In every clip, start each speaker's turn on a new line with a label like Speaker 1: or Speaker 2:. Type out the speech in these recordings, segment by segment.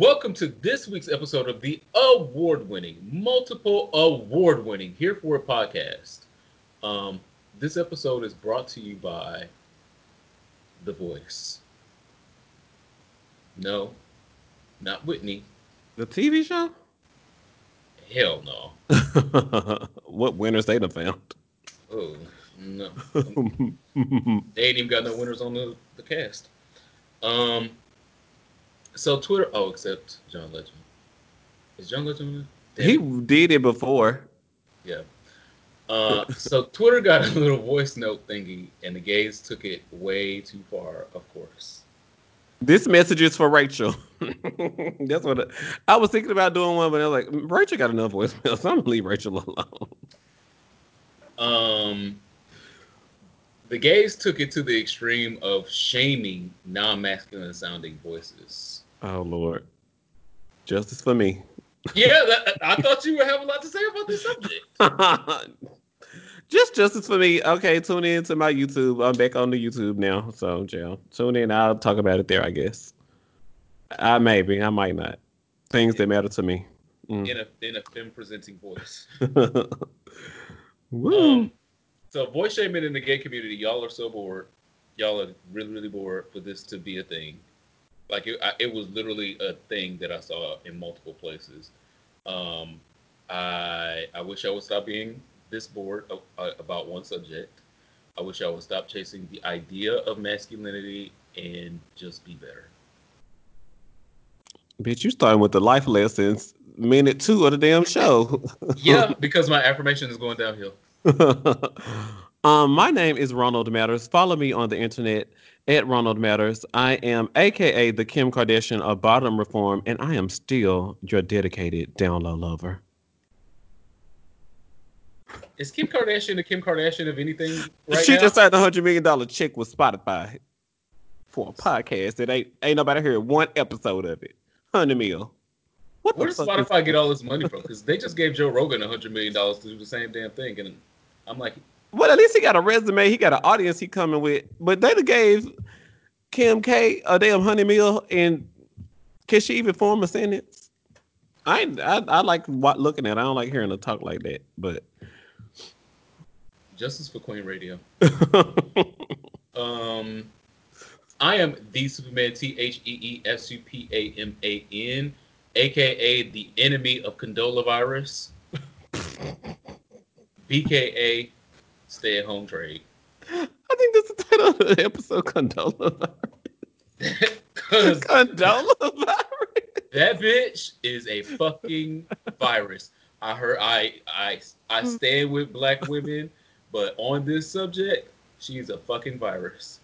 Speaker 1: Welcome to this week's episode of the award-winning, multiple award-winning Here for It podcast. Um, this episode is brought to you by The Voice. No, not Whitney.
Speaker 2: The TV show?
Speaker 1: Hell no.
Speaker 2: what winners they done found?
Speaker 1: Oh no, they ain't even got no winners on the, the cast. Um, so Twitter. Oh, except John Legend. Is John Legend it?
Speaker 2: He did it before.
Speaker 1: Yeah. Uh, so Twitter got a little voice note thingy, and the gays took it way too far. Of course.
Speaker 2: This message is for Rachel. That's what I, I was thinking about doing one, but I was like, Rachel got enough voicemail, so I'm gonna leave Rachel alone.
Speaker 1: Um, the gays took it to the extreme of shaming non-masculine sounding voices.
Speaker 2: Oh Lord, justice for me.
Speaker 1: Yeah, that, I thought you would have a lot to say about this subject.
Speaker 2: Just justice for me. Okay, tune in to my YouTube. I'm back on the YouTube now, so Jill, tune in. I'll talk about it there. I guess. I maybe. I might not. Things that matter to me.
Speaker 1: Mm. In a in a femme presenting voice.
Speaker 2: Woo. Um,
Speaker 1: so voice shaming in the gay community, y'all are so bored. Y'all are really, really bored for this to be a thing. Like it, I, it was literally a thing that I saw in multiple places. Um, I I wish I would stop being this bored of, uh, about one subject. I wish I would stop chasing the idea of masculinity and just be better.
Speaker 2: Bitch, you starting with the life lessons minute two of the damn show.
Speaker 1: yeah, because my affirmation is going downhill.
Speaker 2: um, my name is Ronald Matters. Follow me on the internet at Ronald Matters. I am AKA the Kim Kardashian of bottom reform, and I am still your dedicated down low lover.
Speaker 1: Is Kim Kardashian the Kim Kardashian of anything right
Speaker 2: she
Speaker 1: now?
Speaker 2: just signed a hundred million dollar check with Spotify for a podcast that ain't ain't nobody heard one episode of it. Hundred mil.
Speaker 1: What Where does Spotify get all this money from? Because they just gave Joe Rogan a hundred million dollars to do the same damn thing, and I'm like,
Speaker 2: well, at least he got a resume. He got an audience he coming with. But they gave Kim K a damn hundred mil, and can she even form a sentence? I I, I like what, looking at. It. I don't like hearing her talk like that. But
Speaker 1: justice for Queen Radio. um, I am the Superman. T H E E S U P A M A N aka the enemy of Condola virus, BKA stay at home trade.
Speaker 2: I think that's the title of the episode, Condola virus. Condola virus.
Speaker 1: That bitch is a fucking virus. I heard I I I mm. stand with black women, but on this subject, she's a fucking virus.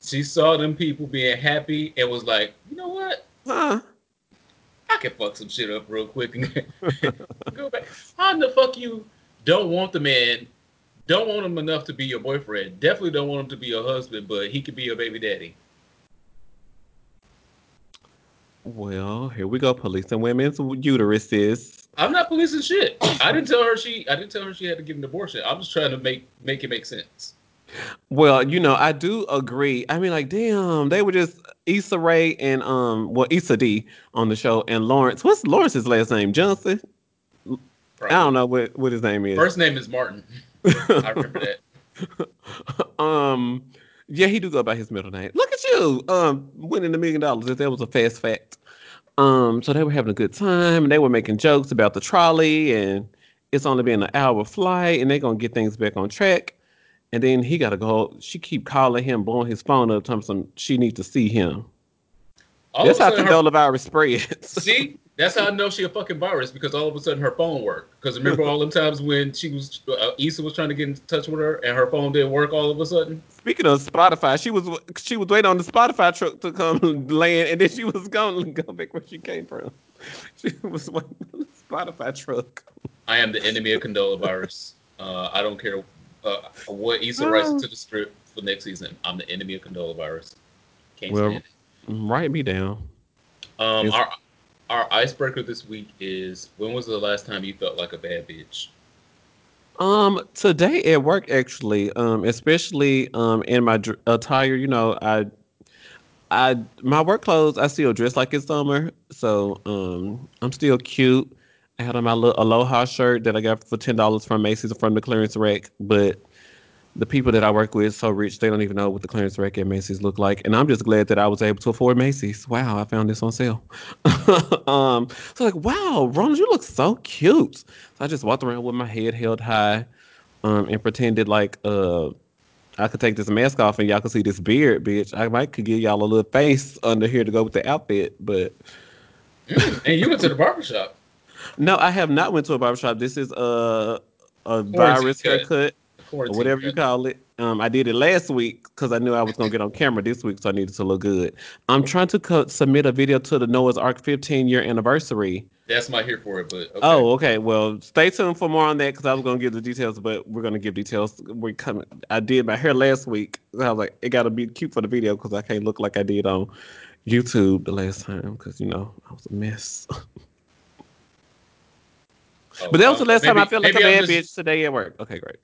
Speaker 1: She saw them people being happy and was like, you know what?
Speaker 2: Huh?
Speaker 1: I can fuck some shit up real quick and go back. How in the fuck you don't want the man, don't want him enough to be your boyfriend, definitely don't want him to be your husband, but he could be your baby daddy.
Speaker 2: Well, here we go, policing women's uteruses.
Speaker 1: I'm not policing shit. I didn't tell her she I didn't tell her she had to get an abortion. I'm just trying to make make it make sense.
Speaker 2: Well, you know, I do agree. I mean, like, damn, they were just Issa Rae and um, well, Issa D on the show, and Lawrence. What's Lawrence's last name? Johnson. Probably. I don't know what what his name is.
Speaker 1: First name is Martin. I remember that.
Speaker 2: um, yeah, he do go by his middle name. Look at you, um, winning a million dollars. If that was a fast fact. Um, so they were having a good time, and they were making jokes about the trolley, and it's only been an hour flight, and they're gonna get things back on track. And then he got to go. She keep calling him, blowing his phone up, telling him she needs to see him. All that's how Condola virus spreads.
Speaker 1: See, that's how I know she a fucking virus because all of a sudden her phone worked. Because remember all them times when she was uh, Issa was trying to get in touch with her and her phone didn't work all of a sudden.
Speaker 2: Speaking of Spotify, she was she was waiting on the Spotify truck to come land, and then she was going to go back where she came from. She was waiting on the Spotify truck.
Speaker 1: I am the enemy of Condola virus. Uh, I don't care uh, what Issa writes into the script for next season. I'm the enemy of Condola virus.
Speaker 2: Can't well, stand it. Write me down.
Speaker 1: Um, our our icebreaker this week is when was the last time you felt like a bad bitch?
Speaker 2: Um, today at work actually, um, especially um in my dr- attire, you know, I I my work clothes I still dress like it's summer, so um I'm still cute. I had on my little Aloha shirt that I got for ten dollars from Macy's from the clearance rack, but the people that I work with so rich they don't even know what the clearance rack at Macy's look like, and I'm just glad that I was able to afford Macy's. Wow, I found this on sale. um, so like, wow, Ronald, you look so cute. So I just walked around with my head held high, um, and pretended like uh I could take this mask off and y'all could see this beard, bitch. I might could give y'all a little face under here to go with the outfit, but
Speaker 1: Mm, and you went to the barbershop.
Speaker 2: no, I have not went to a barbershop. This is a a virus
Speaker 1: cut.
Speaker 2: haircut or
Speaker 1: Quarantine
Speaker 2: whatever you call it. Um, I did it last week because I knew I was gonna get on camera this week, so I needed to look good. I'm trying to co- submit a video to the Noah's Arc 15 year anniversary.
Speaker 1: That's my here for it, but okay.
Speaker 2: Oh, okay. Well, stay tuned for more on that because I was gonna give the details, but we're gonna give details. We're coming. I did my hair last week. I was like, it gotta be cute for the video because I can't look like I did on YouTube the last time because you know I was a mess.
Speaker 1: Oh,
Speaker 2: But that was the
Speaker 1: um,
Speaker 2: last time I felt like a
Speaker 1: maybe I'm
Speaker 2: bad
Speaker 1: just-
Speaker 2: bitch today at work. Okay, great.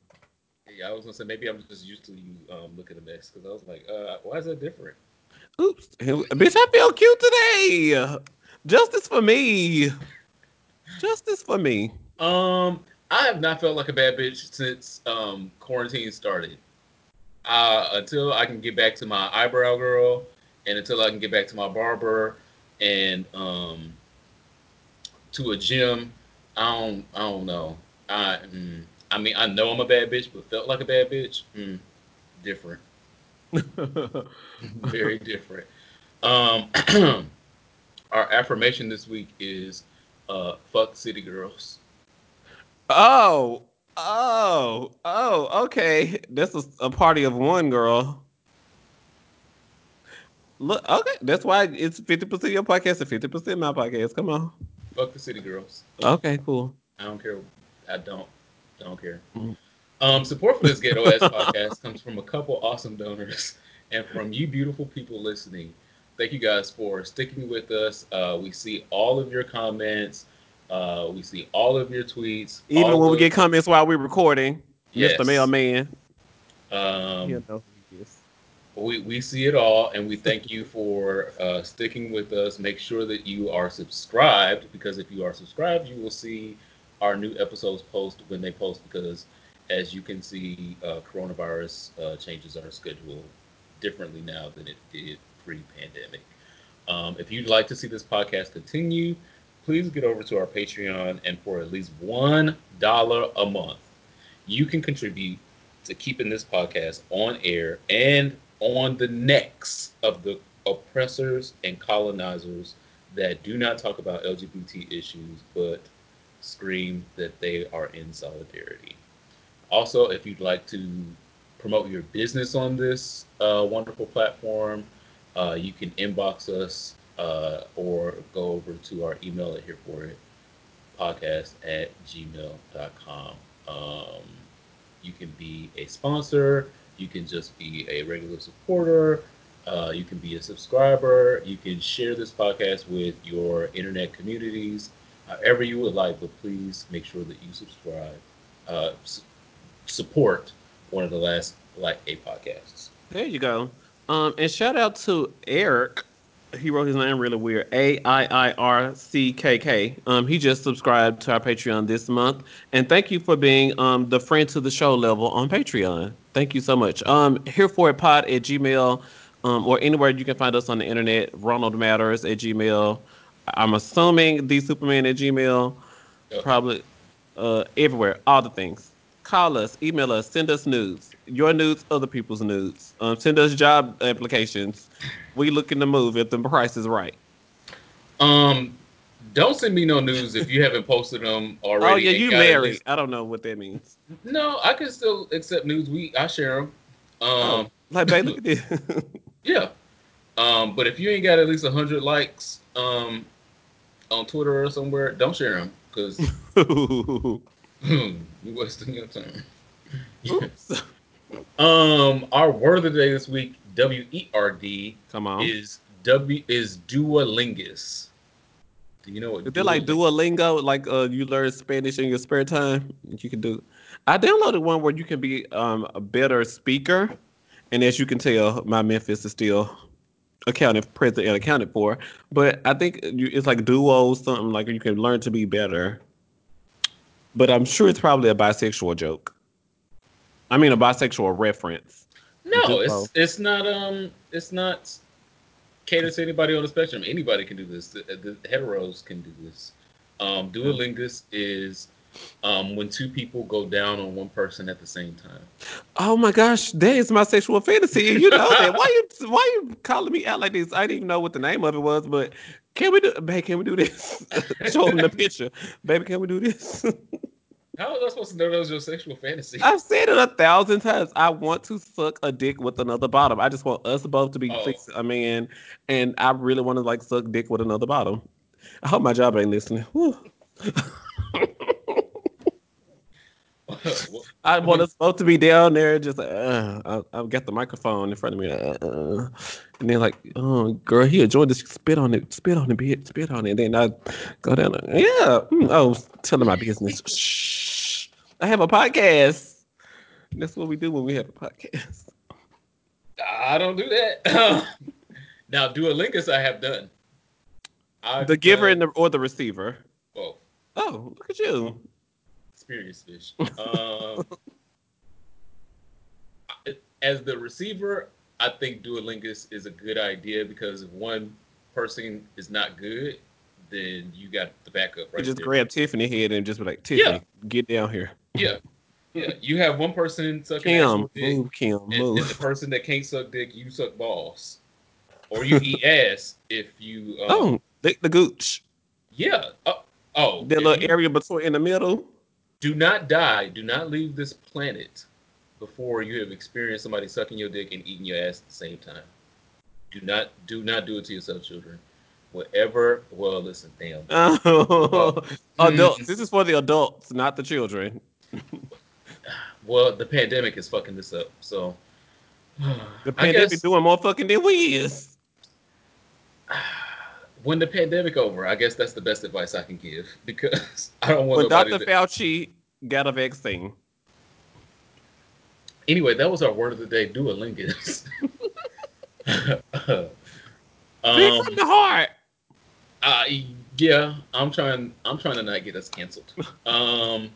Speaker 1: Yeah, I was gonna say maybe I'm just used to you um, looking a mess because I was like, uh, why is that different?
Speaker 2: Oops, bitch, I feel cute today. Justice for me. Justice for me.
Speaker 1: Um, I have not felt like a bad bitch since um quarantine started. Uh, until I can get back to my eyebrow girl, and until I can get back to my barber, and um, to a gym. I don't, I don't know. I, mm, I mean, I know I'm a bad bitch, but felt like a bad bitch. Mm, different, very different. Um, our affirmation this week is, uh, fuck city girls.
Speaker 2: oh, oh, oh, okay. This is a party of one girl. Look, okay. That's why it's 50% your podcast and 50% my podcast. Come on.
Speaker 1: Fuck the city girls.
Speaker 2: Okay, cool.
Speaker 1: I don't care. I don't. Don't care. Um, support for this Ghetto Ass podcast comes from a couple awesome donors and from you beautiful people listening. Thank you guys for sticking with us. Uh, we see all of your comments. Uh, we see all of your tweets.
Speaker 2: Even when we get comments while we're recording,
Speaker 1: Yes.
Speaker 2: Mr. Mailman.
Speaker 1: um,
Speaker 2: you know who he is.
Speaker 1: we, we see it all and we thank you for uh, sticking with us make sure that you are subscribed because if you are subscribed you will see our new episodes post when they post because as you can see uh, coronavirus uh, changes our schedule differently now than it did pre-pandemic. Um, if you'd like to see this podcast continue please get over to our patreon and for at least one dollar a month you can contribute to keeping this podcast on air and on the necks of the oppressors and colonizers that do not talk about LGBT issues but scream that they are in solidarity. Also, if you'd like to promote your business on this uh, wonderful platform, uh, you can inbox us uh, or go over to our email at here for it podcast at gmail.com. Um, you can be a sponsor, you can just be a regular supporter, uh, you can be a subscriber, you can share this podcast with your internet communities, however you would like, but please make sure that you subscribe, uh, s- support one of the last Black A podcasts.
Speaker 2: There you go. Um, and shout out to Eric. He wrote his name really weird. A I I R C K K. Um, he just subscribed to our Patreon this month, and thank you for being um the friend to the show level on Patreon. Thank you so much. Um, here for it pod at Gmail, um, or anywhere you can find us on the internet. Ronald Matters at Gmail. I'm assuming the Superman at Gmail.
Speaker 1: Yep.
Speaker 2: Probably uh, everywhere, all the things. Call us, email us, send us nudes. Your nudes, other people's nudes. Um, send us job applications. We looking to move if the price is right.
Speaker 1: Um, don't send me no news if you haven't posted them already.
Speaker 2: oh yeah, you married. I don't know what that means.
Speaker 1: No, I can still accept news. We I share them. Um,
Speaker 2: oh, like babe, look at this.
Speaker 1: yeah. Um, but if you ain't got at least hundred likes, um, on Twitter or somewhere, don't share them because you're wasting your time.
Speaker 2: yes.
Speaker 1: Um, our word of the day this week, W E R D,
Speaker 2: Come on.
Speaker 1: is W is Duolingus. Do you know what?
Speaker 2: Is it like Duolingo? Like uh, you learn Spanish in your spare time? You can do. I downloaded one where you can be um a better speaker, and as you can tell, my Memphis is still accounted present and accounted for. But I think you, it's like duo something like you can learn to be better. But I'm sure it's probably a bisexual joke. I mean, a bisexual reference.
Speaker 1: No, it's it's not um it's not catered to anybody on the spectrum. Anybody can do this. The, the heteros can do this. Um, Duolingus is um, when two people go down on one person at the same time.
Speaker 2: Oh my gosh, that is my sexual fantasy. You know that. Why you why you calling me out like this? I didn't even know what the name of it was, but can we do babe, can we do this? Show them the picture. Baby, can we do this?
Speaker 1: How was I supposed to know that was your sexual fantasy?
Speaker 2: I've said it a thousand times. I want to suck a dick with another bottom. I just want us both to be
Speaker 1: Oh.
Speaker 2: fixed a man, and I really want to like suck dick with another bottom. I hope my job ain't listening. Whew.
Speaker 1: Well,
Speaker 2: I want us both to be down there, just like, uh, I, I've got the microphone in front of me, uh, uh, and then like, oh, girl, he enjoyed this. Spit on it, spit on it, bitch, spit on it. And then I go down, there, yeah, mm, oh, telling my business. Shh, I have a podcast. That's what we do when we have a podcast.
Speaker 1: I don't do that. now, Duolingus I have done. I've
Speaker 2: The giver
Speaker 1: done
Speaker 2: and the or the receiver.
Speaker 1: both.
Speaker 2: Oh, look at you.
Speaker 1: Experience fish. Um, as the receiver, I think Duolingus is a good idea because if one person is not good, then you got the backup
Speaker 2: You
Speaker 1: right
Speaker 2: just
Speaker 1: there.
Speaker 2: grab Tiffany head and just be like, Tiffany, get down here.
Speaker 1: Yeah, yeah. You have one person sucking
Speaker 2: Kim,
Speaker 1: dick,
Speaker 2: move, Kim,
Speaker 1: and, and the person that can't suck dick, you suck balls, or you eat ass if you. Um,
Speaker 2: Oh, lick the gooch.
Speaker 1: yeah. Oh, oh
Speaker 2: That little
Speaker 1: you-
Speaker 2: area between in the middle.
Speaker 1: Do not die. Do not leave this planet before you have experienced somebody sucking your dick and eating your ass at the same time. Do not do not do it to yourself, children. Whatever. Well, listen, damn.
Speaker 2: Oh,
Speaker 1: Mm.
Speaker 2: adults. This is for the adults, not the children.
Speaker 1: Well, the pandemic is fucking this up. So
Speaker 2: The pandemic
Speaker 1: guess
Speaker 2: doing more fucking than we is.
Speaker 1: when the pandemic over, I guess that's the best advice I can give because I don't want
Speaker 2: When. Dr.
Speaker 1: To...
Speaker 2: Fauci got a vaccine.
Speaker 1: Anyway, that was our word of the day. Duolingus. Um,
Speaker 2: from the heart.
Speaker 1: Uh, yeah, I'm trying. I'm trying to not get us canceled. Um,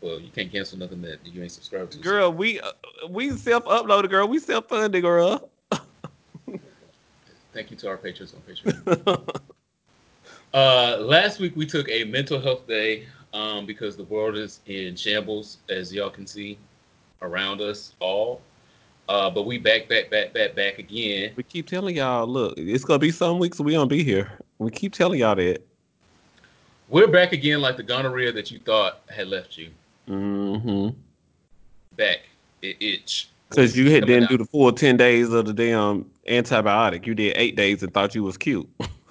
Speaker 1: well, you can't cancel nothing that you ain't subscribed to. so-
Speaker 2: Girl, we uh, we self-uploaded, girl. We self-funded, girl.
Speaker 1: Thank you to our patrons on Patreon. uh, last week we took a mental health day um, because the world is in shambles, as y'all can see around us all. Uh, but we back, back, back, back, back again.
Speaker 2: we keep telling y'all, look, it's gonna be some weeks we don't be here. We keep telling y'all that.
Speaker 1: We're back again, like the gonorrhea that you thought had left you.
Speaker 2: Mm-hmm.
Speaker 1: Back, it itch.
Speaker 2: Cause you had didn't do the full ten days of the damn antibiotic. You did eight days and thought you was cute.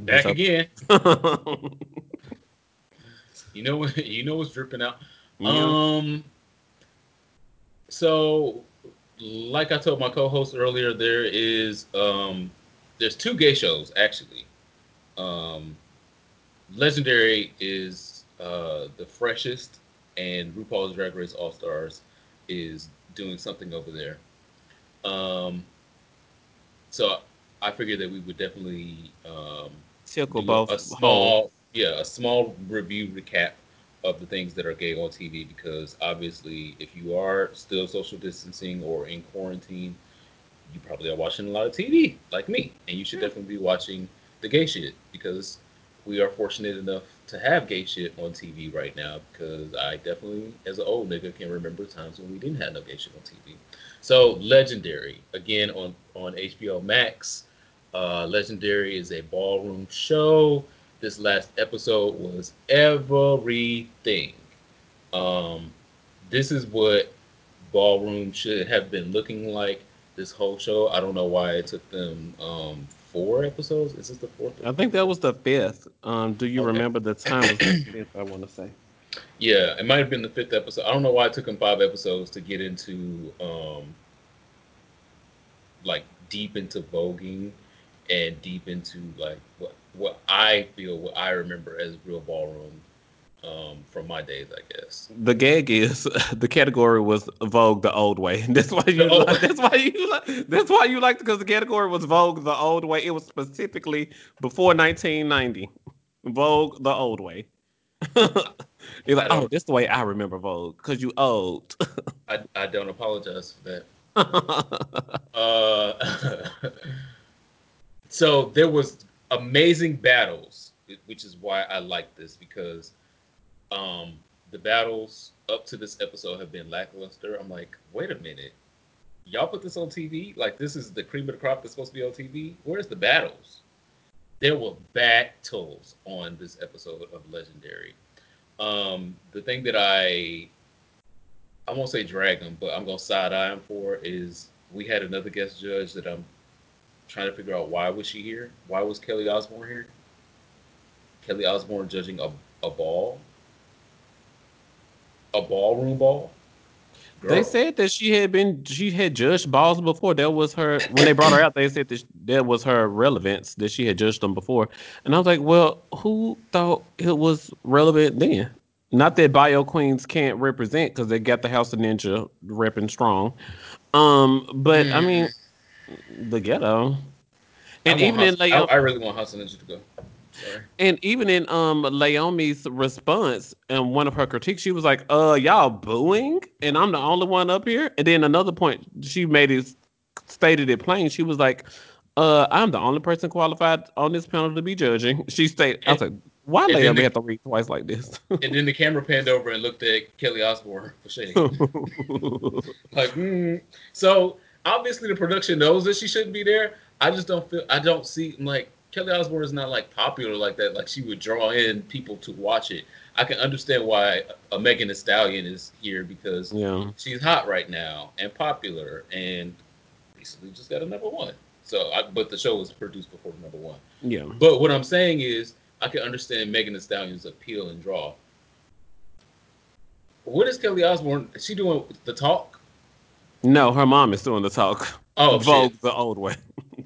Speaker 1: back again. You know what? You know what's dripping out.
Speaker 2: Yeah.
Speaker 1: Um. So, like I told my co-host earlier, there is um, there's two gay shows actually. Um, Legendary is uh the freshest, and RuPaul's Drag Race All Stars is doing something over there. Um. So I figured that we would definitely um,
Speaker 2: Tickle
Speaker 1: do
Speaker 2: both
Speaker 1: a
Speaker 2: holes.
Speaker 1: small yeah a small review recap of the things that are gay on TV because obviously if you are still social distancing or in quarantine you probably are watching a lot of TV like me and you should
Speaker 2: Yeah.
Speaker 1: definitely be watching the gay shit because we are fortunate enough to have gay shit on TV right now because I definitely as an old nigga can remember times when we didn't have no gay shit on TV so legendary again on on HBO Max uh, Legendary is a ballroom show. This last episode was everything. Um, this is what ballroom should have been looking like this whole show. I don't know why it took them um, four episodes. Is this the fourth?
Speaker 2: I think that was the fifth. Um, do you
Speaker 1: Okay.
Speaker 2: remember the time? Was the fifth, I want to say.
Speaker 1: Yeah, it might have been the fifth episode. I don't know why it took them five episodes to get into um, like deep into voguing and deep into like what what I feel what I remember as real ballroom um, from my days, I guess.
Speaker 2: The gag is the category was Vogue the old way. That's why you. Like, that's why you. Like, that's why you liked because the category was Vogue the old way. It was specifically before 1990. Vogue the old way. You're like, oh, this the way I remember Vogue because you old.
Speaker 1: I, I don't apologize for that. Uh, so there was amazing battles, which is why I like this because um, the battles up to this episode have been lackluster. I'm like, wait a minute, y'all put this on TV? Like this is the cream of the crop that's supposed to be on TV? Where's the battles? There were battles on this episode of Legendary. Um, the thing that I I won't say drag him, but I'm gonna side eye him for is we had another guest judge that I'm trying to figure out why was she here? Why was Kelly Osbourne here? Kelly Osbourne judging a, a ball, a ballroom ball.
Speaker 2: They said that she had been she had judged balls before. That was her when they brought her out. They said that that was her relevance that she had judged them before. And I was like, well, who thought it was relevant then? Not that bio queens can't represent because they got the House of Ninja repping strong. Um, but I mean, the ghetto, and even in Leo,
Speaker 1: I, I really want House of Ninja to go.
Speaker 2: And even in um Leiomy's response and one of her critiques, she was like, "Uh, y'all booing, and I'm the only one up here." And then another point, she made is stated it plain. She was like, "Uh, I'm the only person qualified on this panel to be judging." She stated, "I was like, why Leiomy
Speaker 1: the-
Speaker 2: have to read twice like this?"
Speaker 1: And then the camera panned over and looked at Kelly Osbourne for shade. like, mm. so obviously the production knows that she shouldn't be there. I just don't feel. I don't see like Kelly Osbourne is not like popular like that. Like she would draw in people to watch it. I can understand why a Megan Thee Stallion is here because
Speaker 2: yeah,
Speaker 1: she's hot right now and popular and recently just got a number one. So, I, but the show was produced before the number one.
Speaker 2: yeah.
Speaker 1: But what I'm saying is, I can understand Megan Thee Stallion's appeal and draw. What is Kelly Osbourne? Is she doing the talk?
Speaker 2: No, her mom is doing the talk.
Speaker 1: Oh,
Speaker 2: Vogue
Speaker 1: shit.
Speaker 2: the old way.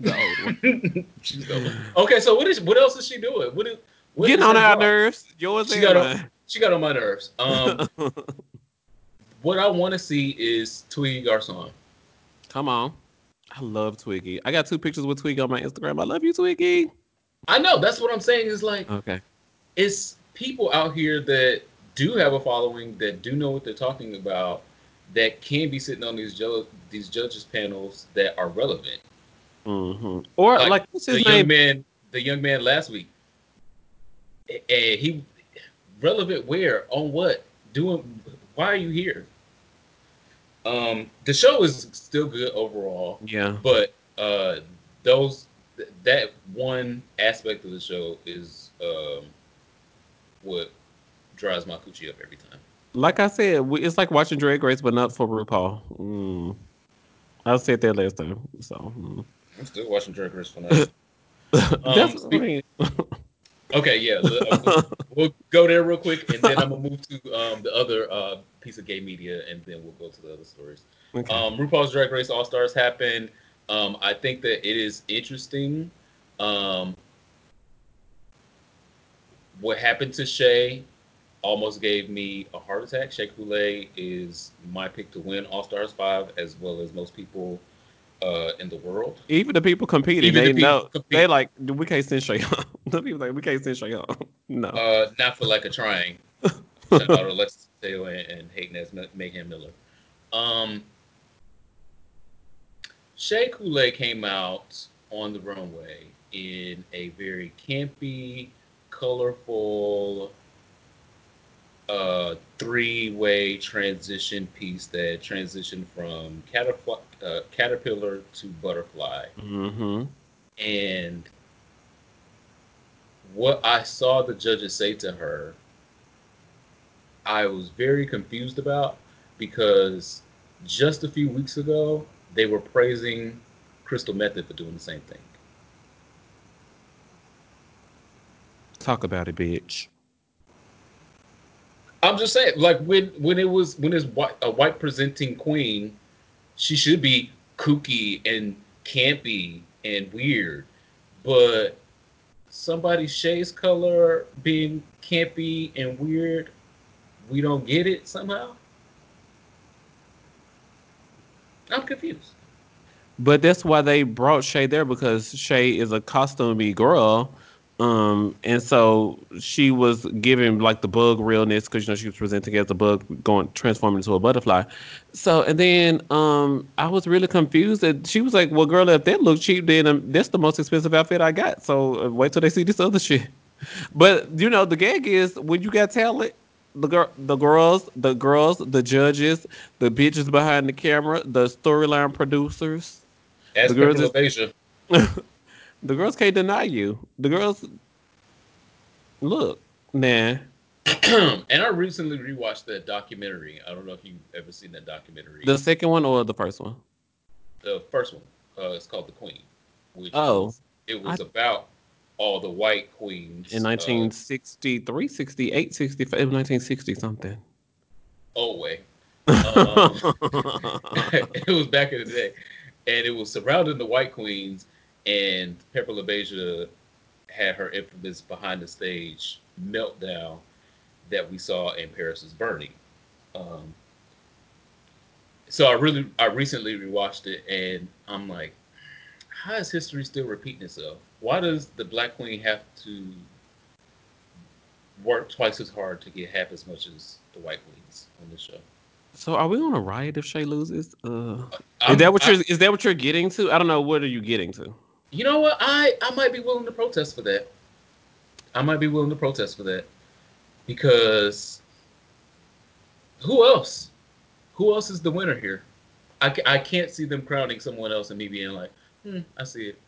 Speaker 2: The old way.
Speaker 1: She's doing- okay, so what is what else is she doing? What is what
Speaker 2: Getting
Speaker 1: is
Speaker 2: on
Speaker 1: her
Speaker 2: our nerves. Yours
Speaker 1: She got
Speaker 2: mine.
Speaker 1: on, she got on my nerves. Um, what I want to see is Twiggy Garcon.
Speaker 2: Come on. I love Twiggy. I got two pictures with Twiggy on my Instagram. I love you, Twiggy.
Speaker 1: I know that's what I'm saying. Is like
Speaker 2: Okay.
Speaker 1: it's people out here that do have a following that do know what they're talking about that can be sitting on these ju- these judges panels that are relevant.
Speaker 2: Hmm Or
Speaker 1: Like,
Speaker 2: like, what's
Speaker 1: the
Speaker 2: his
Speaker 1: young man, the young man last week, and he relevant where on what doing? Why are you here? Um, the show is still good overall,
Speaker 2: Yeah.
Speaker 1: but uh, those th- that one aspect of the show is um, what drives my coochie up every time.
Speaker 2: Like I said, we, it's like watching Drag Race, but not for RuPaul. Mm. I said that last time. So mm.
Speaker 1: I'm still watching Drag Race tonight.
Speaker 2: that's
Speaker 1: speak-
Speaker 2: I
Speaker 1: Okay, yeah, l- uh, we'll, we'll go there real quick, and then I'm gonna move to um, the other uh, piece of gay media, and then we'll go to the other stories.
Speaker 2: okay.
Speaker 1: Um, RuPaul's Drag Race All Stars happened. Um, I think that it is interesting. Um, what happened to Shea almost gave me a heart attack. Shea Coulee is my pick to win All Stars Five, as well as most people uh, in the world.
Speaker 2: even the people competing,
Speaker 1: even
Speaker 2: they
Speaker 1: the people
Speaker 2: know
Speaker 1: compete-
Speaker 2: they like we can't send Shea home. the people like we can't send Shea home. No.
Speaker 1: Uh, not for like a trying. Shout out Alexis Taylor and, Hayden as Mayhem Miller. Um, Shea Coulee came out on the runway in a very campy, colorful, uh, three-way transition piece that transitioned from caterpillar, uh, caterpillar to butterfly
Speaker 2: Mm-hmm.
Speaker 1: and what I saw the judges say to her, I was very confused about because just a few weeks ago they were praising Crystal Methyd for doing the same thing.
Speaker 2: Talk about it, bitch.
Speaker 1: I'm just saying, like when when it was when it's a white presenting queen, she should be kooky and campy and weird, but somebody Shea's color being campy and weird, we don't get it somehow? I'm confused.
Speaker 2: But that's why they brought Shea there because Shea is a costumey girl. Um, and so she was giving like the bug realness because you know she was presenting as a bug going transforming into a butterfly. So and then um I was really confused that she was like, Well girl, if that look cheap, then um, that's the most expensive outfit I got. So uh, wait till they see this other shit. But you know, the gag is when you got talent, the girl, the girls, the girls, the judges, the bitches behind the camera, the storyline producers,
Speaker 1: As
Speaker 2: the girls, is. the girls can't deny you. The girls, look, man.
Speaker 1: and I recently rewatched that documentary. I don't know if you've ever seen that documentary.
Speaker 2: The second one or the first one?
Speaker 1: The first one. Uh, it's called The Queen, which
Speaker 2: Oh,
Speaker 1: is, it was
Speaker 2: I-
Speaker 1: about all the white queens
Speaker 2: in
Speaker 1: uh,
Speaker 2: 1963, 68, 65, it was 1960 something.
Speaker 1: oh way. Um, it was back in the day, and it was surrounding the white queens. And Pepper LaBeija had her infamous behind the stage meltdown that we saw in Paris is Burning. Um, so I really, I recently rewatched it, and I'm like, how is history still repeating itself? Why does the Black Queen have to work twice as hard to get half as much as the white queens on this show?
Speaker 2: so are we on a riot if Shea loses? Uh, is that what
Speaker 1: I-
Speaker 2: you're is that what you're getting to? I don't know. What are you getting to?
Speaker 1: You know what? I I might be willing to protest for that. I might be willing to protest for that because who else? Who else is the winner here? I, I can't see them crowning someone else and me being like, hmm, I see it.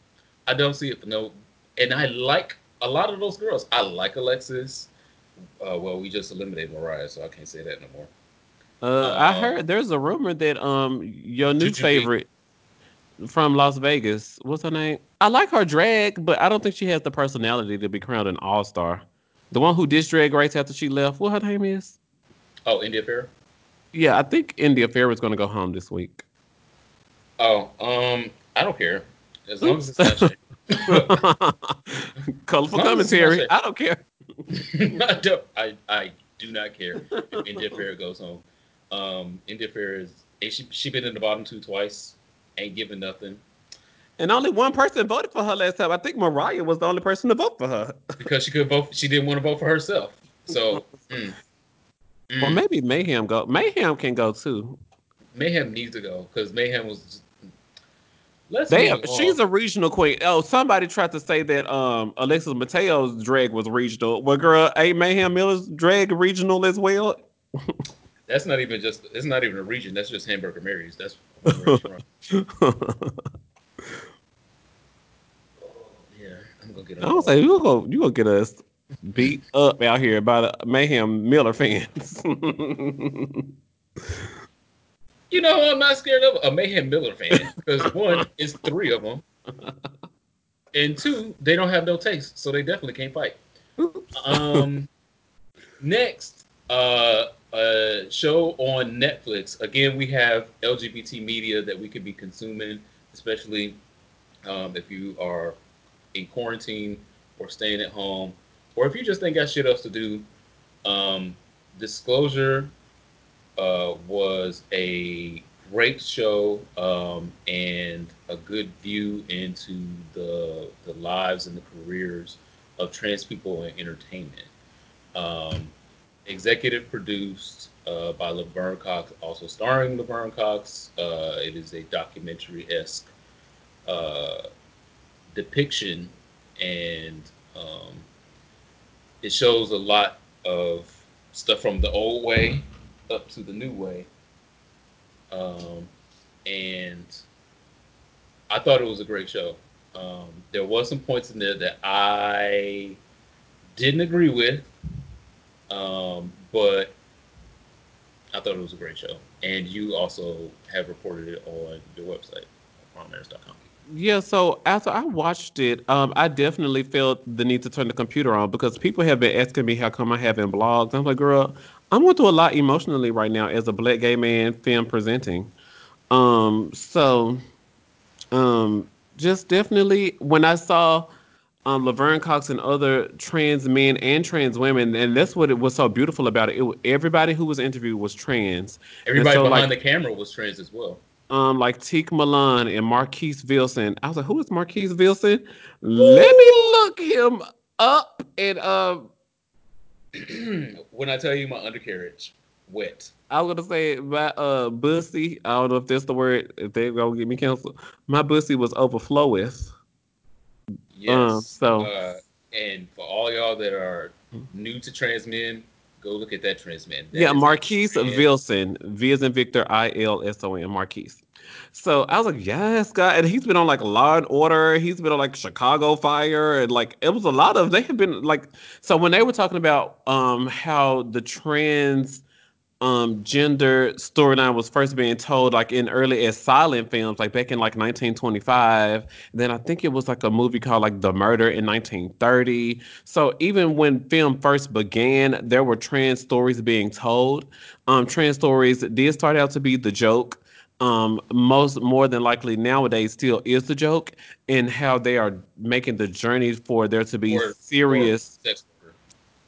Speaker 1: I don't see it for no. And I like a lot of those girls. I like Alexis. Uh, well, we just eliminated Mariah, so I can't say that no more.
Speaker 2: Uh, I
Speaker 1: Uh,
Speaker 2: heard there's a rumor that um your new favorite from Las Vegas, what's her name? I like her drag, but I don't think she has the personality to be crowned an all star. The one who did drag race after she left, what her name is?
Speaker 1: Oh, India Ferrah.
Speaker 2: Yeah, I think India Ferrah was going to go home this week.
Speaker 1: Oh, um, I don't care as long as it's not.
Speaker 2: Colorful
Speaker 1: As long not
Speaker 2: commentary.
Speaker 1: Shea.
Speaker 2: I don't care.
Speaker 1: I, don't, I I do not care if India Ferrah goes home. Um, India Ferrah is and she she been in the bottom two twice, ain't giving nothing
Speaker 2: And only one person voted for her last time. I think Mariah was the only person to vote for her.
Speaker 1: because she could vote. She didn't want to vote for herself. So mm, mm,
Speaker 2: Or maybe Mayhem go. Mayhem can go too.
Speaker 1: Mayhem needs to go because Mayhem was. Just, let's
Speaker 2: They, she's a regional queen. Oh, somebody tried to say that um Alexis Mateo's drag was regional. Well, girl, ain't Mayhem Miller's drag regional as well?
Speaker 1: That's not even just. It's not even a region. That's just Hamburger Mary's. That's where from. Yeah, I'm gonna get.
Speaker 2: I don't you gonna you gonna get us beat up out here by the Mayhem Miller fans.
Speaker 1: You know, I'm not scared of a Mayhem Miller fan because one, it's three of them, and two, they don't have no taste, so they definitely can't fight. Um, next, uh, a show on Netflix. Again, we have LGBT media that we could be consuming, especially um, if you are in quarantine or staying at home, or if you just ain't got shit else to do. Um, Disclosure uh, was a great show um, and a good view into the the lives and the careers of trans people in entertainment. Um, executive produced uh, by Laverne Cox, also starring Laverne Cox. Uh, it is a documentary esque uh, depiction, and um, it shows a lot of stuff from the old way up to the new way. Um, and I thought it was a great show. Um, there was some points in there that I didn't agree with, um, but I thought it was a great show. And you also have reported it on your website, prominers.com.
Speaker 2: Yeah, so after I watched it, um, I definitely felt the need to turn the computer on because people have been asking me how come I haven't blogged. I'm like, girl, I'm going through a lot emotionally right now as a black gay man film presenting. Um, so um just definitely when I saw um, Laverne Cox and other trans men and trans women, and that's what it was so beautiful about it. it everybody who was interviewed was trans.
Speaker 1: Everybody so, behind like, the camera was trans as well.
Speaker 2: Um, like Tiq Milan and Marquise Vilson. I was like, who is Marquise Vilson? Let me look him up and um.
Speaker 1: when I tell you my undercarriage wet.
Speaker 2: I was gonna say my uh bussy. I don't know if that's the word. If they gonna get me canceled, my bussy was overflowing.
Speaker 1: Yes. Um, so, uh, and for all y'all that are new to trans men, go look at that trans man. That
Speaker 2: yeah, Marquise Vilson, V as in Victor, I L S O N, Marquise. So I was like, yes, God. And he's been on like Law and Order. He's been on like Chicago Fire. And like, it was a lot of, they have been like, so when they were talking about um how the trans um gender storyline was first being told like in early as silent films like back in like 1925 then i think it was like a movie called like the murder in 1930 so even when film first began there were trans stories being told. Um trans stories did start out to be the joke. Um most more than likely nowadays still is the joke in how they are making the journey for there to be or, serious
Speaker 1: or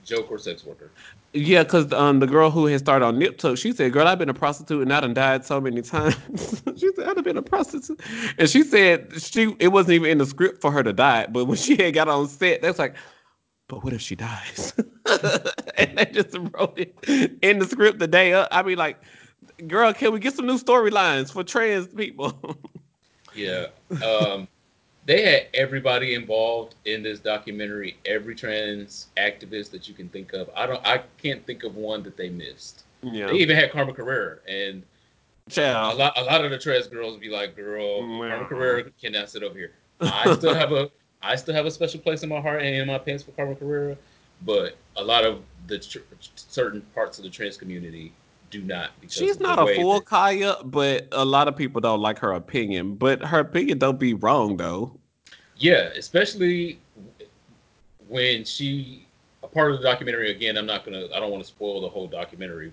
Speaker 1: joke or sex worker
Speaker 2: yeah, because um, the girl who had started on Nip Tuck, she said, "Girl, I've been a prostitute and I done died so many times." she said, "I've been a prostitute," and she said she it wasn't even in the script for her to die, but when she had got on set, that's like, "But what if she dies?" and they just wrote it in the script the day up. I mean, like, girl, can we get some new storylines for trans people?
Speaker 1: yeah. Um, they had everybody involved in this documentary, every trans activist that you can think of. I don't I can't think of one that they missed. Yeah. They even had Carmen Carrera and Child. a lot a lot of the trans girls would be like, girl, Carmen Carrera cannot sit over here. I still have a I still have a special place in my heart and in my pants for Carmen Carrera, but a lot of the tr- certain parts of the trans community do not.
Speaker 2: She's not a full that... Kaya, but a lot of people don't like her opinion. But her opinion don't be wrong though.
Speaker 1: Yeah, especially when she a part of the documentary. Again, I'm not gonna. I don't want to spoil the whole documentary.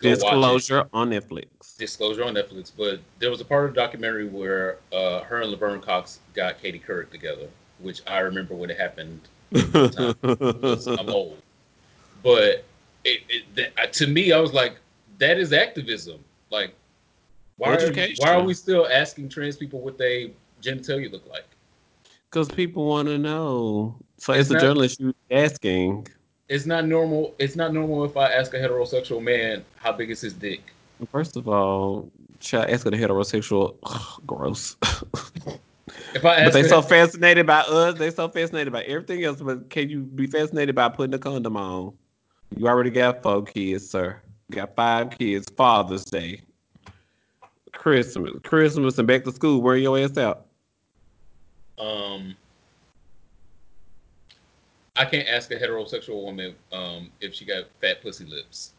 Speaker 2: Go Disclosure on Netflix.
Speaker 1: Disclosure on Netflix. But there was a part of the documentary where uh, her and Laverne Cox got Katie Couric together, which I remember when it happened. I'm old, but it, it, that, to me, I was like, that is activism. Like, why are, why are we still asking trans people what they genitalia look like?
Speaker 2: Because people want to know. So it's as a journalist, you asking.
Speaker 1: It's not normal. It's not normal if I ask a heterosexual man how big is his dick.
Speaker 2: First of all, child asking a heterosexual, ugh, gross.
Speaker 1: if I
Speaker 2: but they so fascinated by us, they so fascinated by everything else. But can you be fascinated by putting a condom on? You already got four kids, sir. Got five kids. Father's Day, Christmas, Christmas, and back to school. Where your ass out?
Speaker 1: Um, I can't ask a heterosexual woman um if she got fat pussy lips.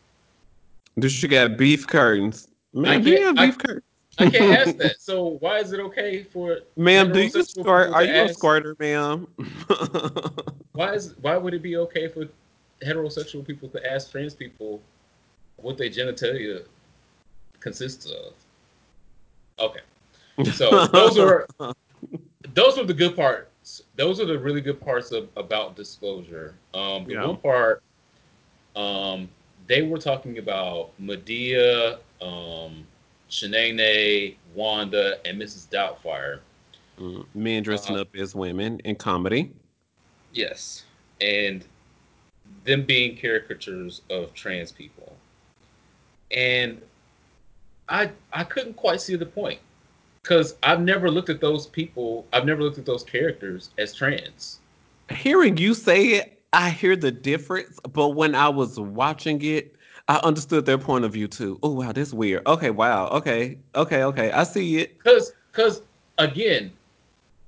Speaker 2: Does she got beef curtains? Man, do you have beef curtains?
Speaker 1: I can't ask that. So why is it okay for
Speaker 2: ma'am? Do you squirt? Are you ask, a squirter, ma'am?
Speaker 1: why is why would it be okay for heterosexual people to ask trans people what their genitalia consists of. Okay. So those are those are the good parts. Those are the really good parts of about disclosure. Um, the yeah. one part, um, they were talking about Madea, um, Shanae, Wanda, and Mrs. Doubtfire.
Speaker 2: Mm, men dressing uh, up as women in comedy.
Speaker 1: Yes, and them being caricatures of trans people and I I couldn't quite see the point because I've never looked at those people. I've never looked at those characters as trans.
Speaker 2: Hearing you say it, I hear the difference. But when I was watching it, I understood their point of view too. Oh wow, this weird. Okay, wow. Okay, okay, okay. I see it.
Speaker 1: Because because again,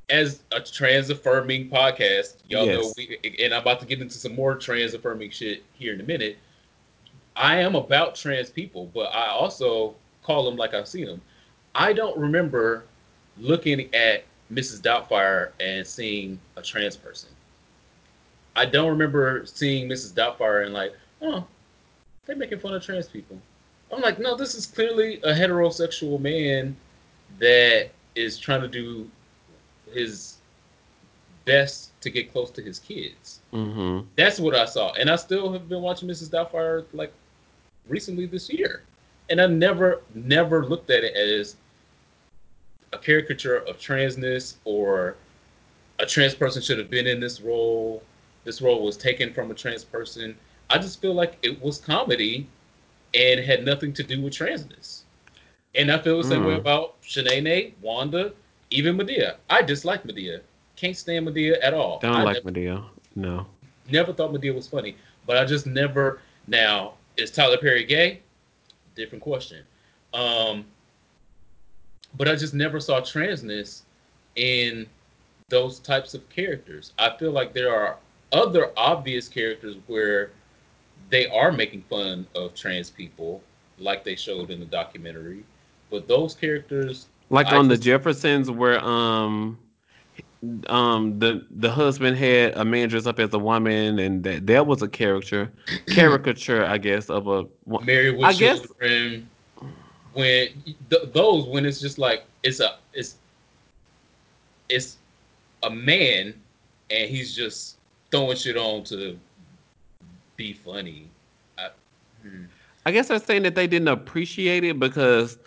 Speaker 1: as a trans affirming podcast, y'all yes. know we and I'm about to get into some more trans affirming shit here in a minute. I am about trans people, but I also call them like I see them. I don't remember looking at Mrs. Doubtfire and seeing a trans person. I don't remember seeing Mrs. Doubtfire and like, oh, they're making fun of trans people. I'm like, no, this is clearly a heterosexual man that is trying to do his best to get close to his kids.
Speaker 2: Mm-hmm.
Speaker 1: That's what I saw, and I still have been watching Mrs. Doubtfire like recently this year, and I never, never looked at it as a caricature of transness or a trans person should have been in this role. This role was taken from a trans person. I just feel like it was comedy and had nothing to do with transness. And I feel the same way
Speaker 2: Mm.
Speaker 1: about Shanae, Wanda, even Madea. I dislike Madea. Can't stand Madea at all.
Speaker 2: Don't
Speaker 1: I
Speaker 2: like
Speaker 1: never,
Speaker 2: Madea. No.
Speaker 1: never thought Madea was funny, but I just never. Now, is Tyler Perry gay? Different question. Um, but I just never saw transness in those types of characters. I feel like there are other obvious characters where they are making fun of trans people, like they showed in the documentary. But those characters,
Speaker 2: Like
Speaker 1: I
Speaker 2: on the Jeffersons, where um, um, the the husband had a man dressed up as a woman, and that that was a character, caricature, I guess, of a.
Speaker 1: Married with
Speaker 2: I guess-
Speaker 1: Children, when th- those when it's just like it's a it's it's a man and he's just throwing shit on to be funny. I, hmm.
Speaker 2: I guess they're saying that they didn't appreciate it because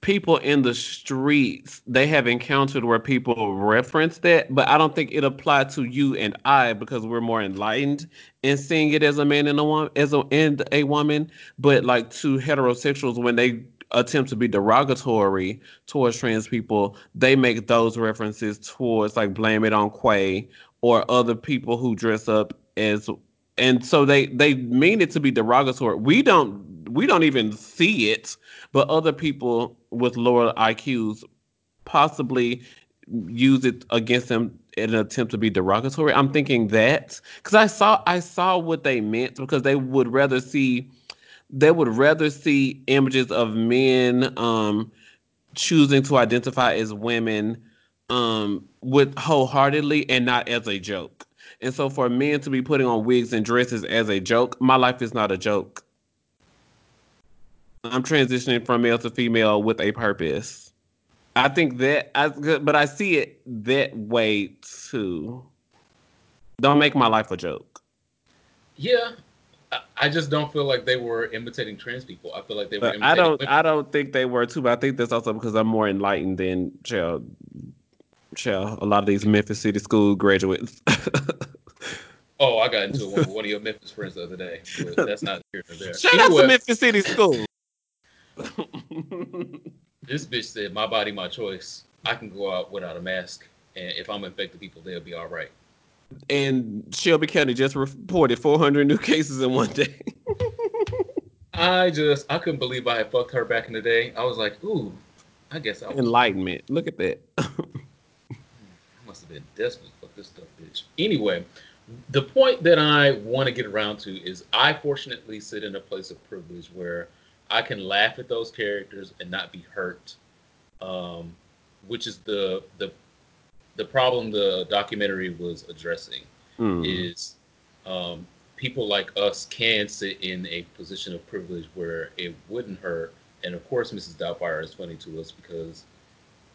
Speaker 2: people in the streets they have encountered where people reference that, but I don't think it applied to you and I because we're more enlightened in seeing it as a man and a woman as a and a woman. But like to heterosexuals when they attempt to be derogatory towards trans people, they make those references towards like blame it on Quay or other people who dress up as and so they they mean it to be derogatory. We don't we don't even see it, but other people with lower IQs possibly use it against them in an attempt to be derogatory. I'm thinking that because I saw I saw what they meant because they would rather see they would rather see images of men um choosing to identify as women um with wholeheartedly and not as a joke. And so for men to be putting on wigs and dresses as a joke, my life is not a joke. I'm transitioning from male to female with a purpose. I think that I but I see it that way too. Don't make my life a joke.
Speaker 1: yeah, I, just don't feel like they were imitating trans people. I feel like they were.
Speaker 2: But
Speaker 1: imitating
Speaker 2: I don't
Speaker 1: women.
Speaker 2: I don't think they were too, but I think that's also because I'm more enlightened than child child, a lot of these Memphis City School graduates.
Speaker 1: Oh, I got into it with one of your Memphis friends the other day. That's not here or there.
Speaker 2: Shout out to Memphis City School.
Speaker 1: This bitch said, "My body, my choice. I can go out without a mask, and if I'm infecting people, they'll be all right."
Speaker 2: and Shelby County just reported 400 new cases in one day.
Speaker 1: I just, I couldn't believe I had fucked her back in the day. I was like, "Ooh, I guess I was,
Speaker 2: Enlightenment. Look at that.
Speaker 1: I must have been desperate to fuck this stuff, bitch." Anyway, the point that I want to get around to is, I fortunately sit in a place of privilege where I can laugh at those characters and not be hurt, um, which is the the the problem the documentary was addressing.
Speaker 2: Mm.
Speaker 1: is um, people like us can sit in a position of privilege where it wouldn't hurt. And of course, Mrs. Doubtfire is funny to us because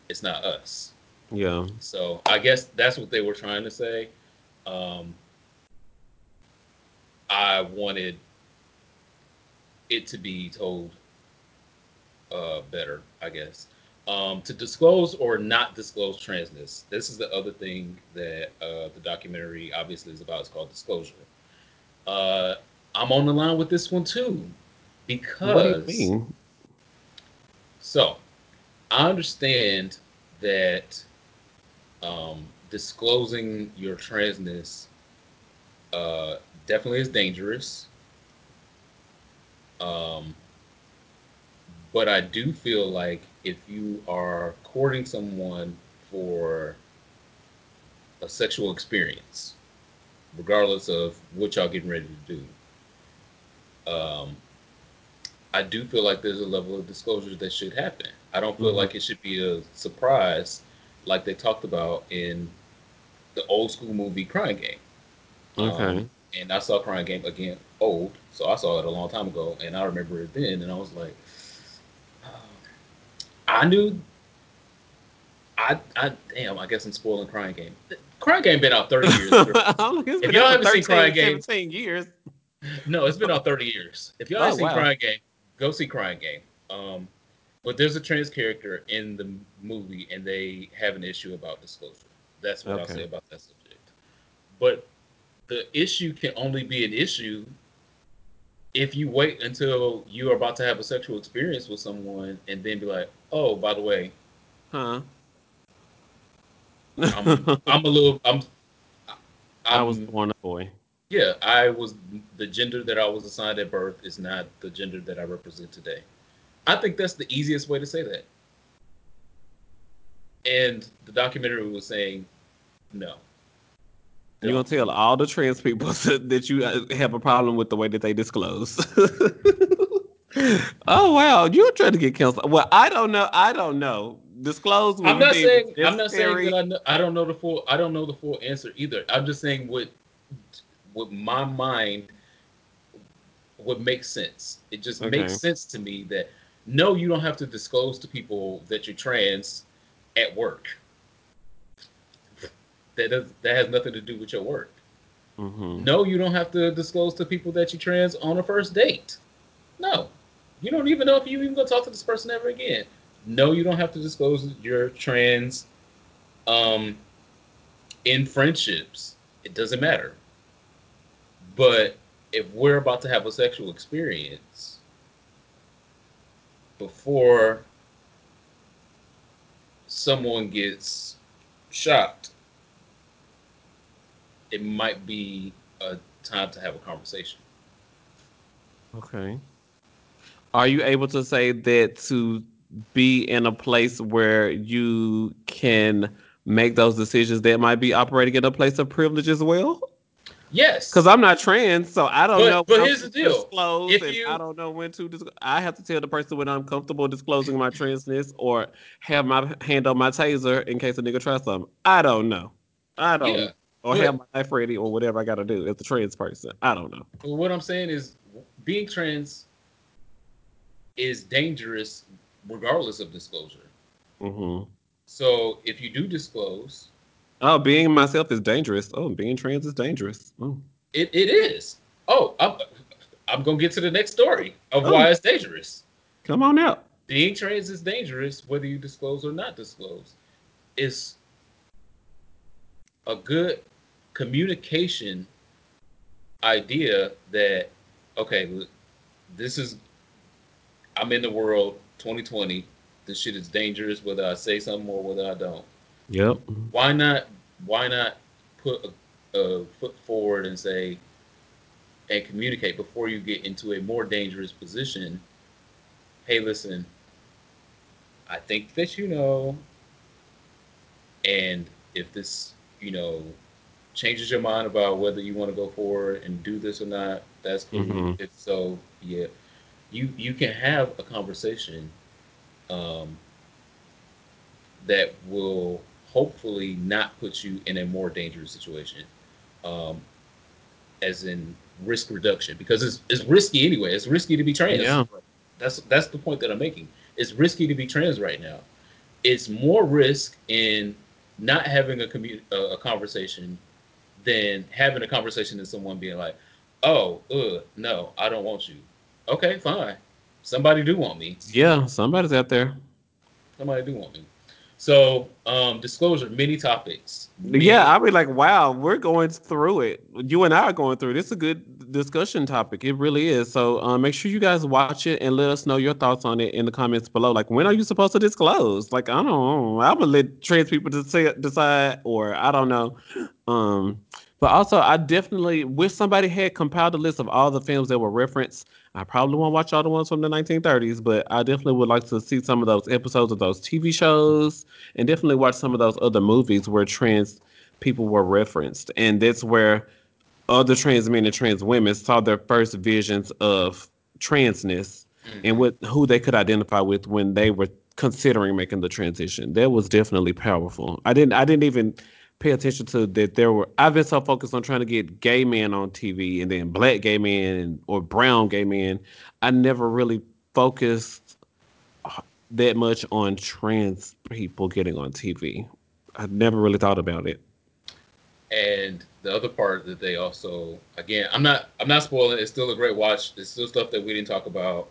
Speaker 1: it's not us.
Speaker 2: Yeah.
Speaker 1: So I guess that's what they were trying to say. Um, I wanted it to be told uh, better, I guess. Um, to disclose or not disclose transness. This is the other thing that uh, the documentary obviously is about. It's called disclosure. Uh, I'm on the line with this one too, because
Speaker 2: What do you mean?
Speaker 1: so, I understand that um, disclosing your transness uh, definitely is dangerous. Um, but I do feel like if you are courting someone for a sexual experience, regardless of what y'all getting ready to do, um, I do feel like there's a level of disclosure that should happen. I don't feel
Speaker 2: Mhm.
Speaker 1: like it should be a surprise like they talked about in the old school movie Crying Game.
Speaker 2: Okay.
Speaker 1: Um, and I saw Crying Game again, old, so I saw it a long time ago, and I remember it then, and I was like. I knew, I, I, damn, I guess I'm spoiling Crying Game. Crying Game been out 30 years. if y'all haven't 13, seen Crying Game,
Speaker 2: 17 years.
Speaker 1: No, it's been out 30 years. If y'all oh, haven't seen wow. Crying Game, go see Crying Game. Um, but there's a trans character in the movie, and they have an issue about disclosure. That's what okay. I'll say about that subject. But the issue can only be an issue if you wait until you are about to have a sexual experience with someone and then be like, oh, by the way,
Speaker 2: huh?
Speaker 1: I'm, I'm a little, I'm,
Speaker 2: I'm, i was born a boy.
Speaker 1: Yeah, I was the gender that I was assigned at birth is not the gender that I represent today. I think that's the easiest way to say that. And the documentary was saying, no,
Speaker 2: you're gonna tell all the trans people that you uh, have a problem with the way that they disclose. oh wow, you're trying to get canceled. Well, I don't know. I don't know. Disclose.
Speaker 1: I'm not saying. I'm not saying that I know. I don't know the full. I don't know the full answer either. I'm just saying what, what my mind, what makes sense. It just okay. makes sense to me that no, you don't have to disclose to people that you're trans at work that does that has nothing to do with your work.
Speaker 2: Mm-hmm.
Speaker 1: No, you don't have to disclose to people that you trans on a first date. No, you don't even know if you even gonna talk to this person ever again. No, you don't have to disclose your trans um, in friendships. It doesn't matter. But if we're about to have a sexual experience before someone gets shocked it might be a time to have a conversation.
Speaker 2: Okay. Are you able to say that to be in a place where you can make those decisions that might be operating in a place of privilege as well?
Speaker 1: Yes.
Speaker 2: Because I'm not trans, so I don't
Speaker 1: but,
Speaker 2: know.
Speaker 1: But here's the deal:
Speaker 2: if you, I don't know when to. Dis- I have to tell the person when I'm comfortable disclosing my transness, or have my hand on my taser in case a nigga tries something. I don't know. I don't. Yeah or have my life ready or whatever I got to do as a trans person. I don't know.
Speaker 1: What I'm saying is, being trans is dangerous regardless of disclosure.
Speaker 2: Mm-hmm.
Speaker 1: So if you do disclose,
Speaker 2: oh, being myself is dangerous. Oh, being trans is dangerous. Oh.
Speaker 1: It it is. Oh, I'm I'm gonna get to the next story of oh. why it's dangerous.
Speaker 2: Come on out.
Speaker 1: Being trans is dangerous whether you disclose or not disclose. It's a good communication idea that okay, this is I'm in the world 2020. This shit is dangerous whether I say something or whether I don't.
Speaker 2: Yep.
Speaker 1: Why not? Why not put a, a foot forward and say and communicate before you get into a more dangerous position? Hey, listen. I think that you know, and if this, you know, changes your mind about whether you want to go forward and do this or not, that's cool. Mm-hmm. If so, yeah, you you can have a conversation um, that will hopefully not put you in a more dangerous situation, um, as in risk reduction, because it's it's risky anyway. It's risky to be trans.
Speaker 2: Yeah.
Speaker 1: That's that's the point that I'm making. It's risky to be trans right now. It's more risk in not having a commu- a, a conversation than having a conversation and someone being like, "Oh, ugh, no, I don't want you." Okay, fine. Somebody do want me.
Speaker 2: Yeah, somebody's out there.
Speaker 1: Somebody do want me. So, um, disclosure, many topics.
Speaker 2: Many. Yeah, I'll be like, wow, we're going through it. You and I are going through it. It's a good discussion topic. It really is. So, um, make sure you guys watch it and let us know your thoughts on it in the comments below. Like, when are you supposed to disclose? Like, I don't know. I'm gonna let trans people decide, decide or I don't know. Um, but also, I definitely wish somebody had compiled a list of all the films that were referenced. I probably won't watch all the ones from the 1930s, but I definitely would like to see some of those episodes of those TV shows and definitely watch some of those other movies where trans people were referenced. And that's where other trans men and trans women saw their first visions of transness mm-hmm. and what who they could identify with when they were considering making the transition. That was definitely powerful. I didn't I didn't even pay attention to that there were I've been so focused on trying to get gay men on TV and then black gay men or brown gay men. I never really focused uh, that much on trans people getting on TV. I never really thought about it.
Speaker 1: and the other part that they also again i'm not i'm not spoiling it's still a great watch it's still stuff that we didn't talk about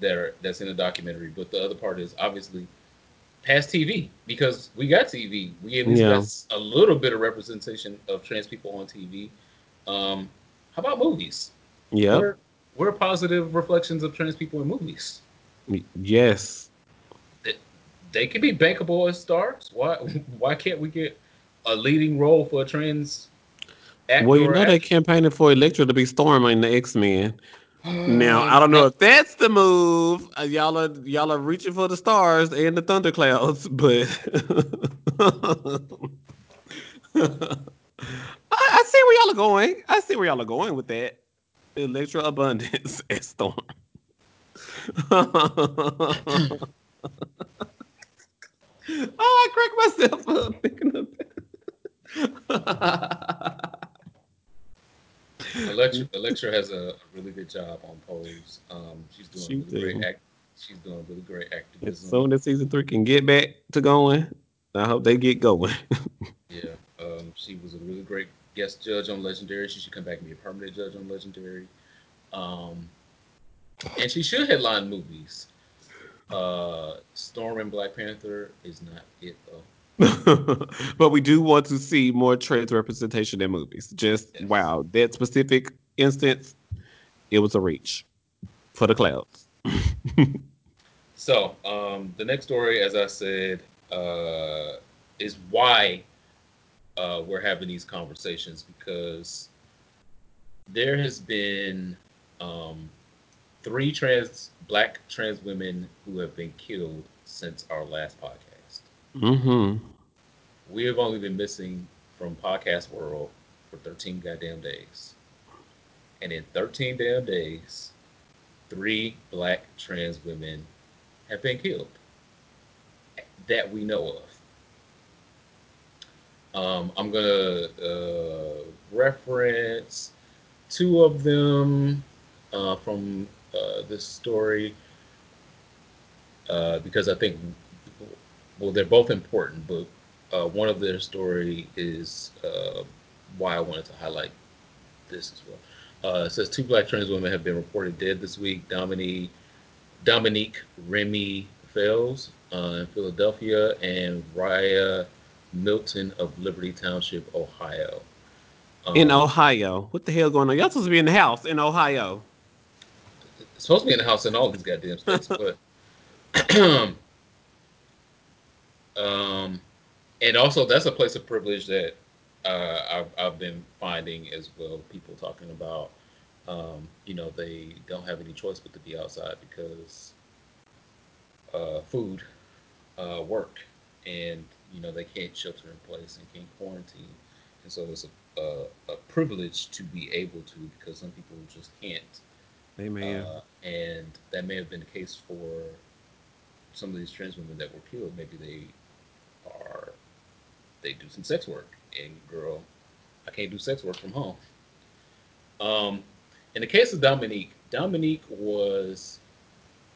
Speaker 1: that are that's in the documentary but the other part is obviously past tv because we got tv we at least
Speaker 2: Yeah.
Speaker 1: got a little bit of representation of trans people on tv um how about movies
Speaker 2: Yep.
Speaker 1: where, where are positive reflections of trans people in movies
Speaker 2: Yes.
Speaker 1: they can be bankable as stars why why can't we get a leading role for a trans actor
Speaker 2: Well, you know they campaigning for Elektra to be Storm in the X Men. Now I don't know if that's the move. Uh, y'all are y'all are reaching for the stars and the thunderclouds, but I, I see where y'all are going. I see where y'all are going with that. Elektra Abundance and Storm. oh, I cracked myself up thinking of that.
Speaker 1: Elektra, Elektra has a really good job on Pose. Um, she's doing
Speaker 2: She
Speaker 1: really great act. She's doing really great
Speaker 2: As soon as season three can get back to going, I hope they get going.
Speaker 1: Yeah, um, she was a really great guest judge on Legendary. She should come back and be a permanent judge on Legendary. Um, and she should headline movies. Uh, Storm and Black Panther is not it though.
Speaker 2: but we do want to see more trans representation in movies. Just
Speaker 1: Yes.
Speaker 2: wow, that specific instance, it was a reach for the clouds.
Speaker 1: So um, the next story, as I said, uh, is why uh, we're having these conversations because there has been um, three trans black trans women who have been killed since our last podcast.
Speaker 2: Mm-hmm.
Speaker 1: We have only been missing from podcast world for 13 goddamn days. And in 13 damn days, three black trans women have been killed that we know of. Um, I'm gonna uh, reference two of them uh, from uh, this story uh, because I think, well, they're both important, but uh, one of their story is uh, why I wanted to highlight this as well. Uh, it says two black trans women have been reported dead this week. Dominique, Dominique Rem'mie Fells uh, in Philadelphia and Riah Milton of Liberty Township, Ohio.
Speaker 2: In
Speaker 1: Um,
Speaker 2: Ohio, what the hell going on? Y'all supposed to be in the house in Ohio.
Speaker 1: it's supposed to be in the house in all these goddamn states, but um, and also that's a place of privilege that uh, I've, I've been finding as well. People talking about, um, you know, they don't have any choice but to be outside because uh, food, uh, work, and you know they can't shelter in place and can't quarantine, and so it's a, a, a privilege to be able to because some people just can't.
Speaker 2: Amen.
Speaker 1: Uh, and that may have been the case for some of these trans women that were killed. Maybe they they do some sex work, and girl, I can't do sex work from home. Um, in the case of Dominique, Dominique was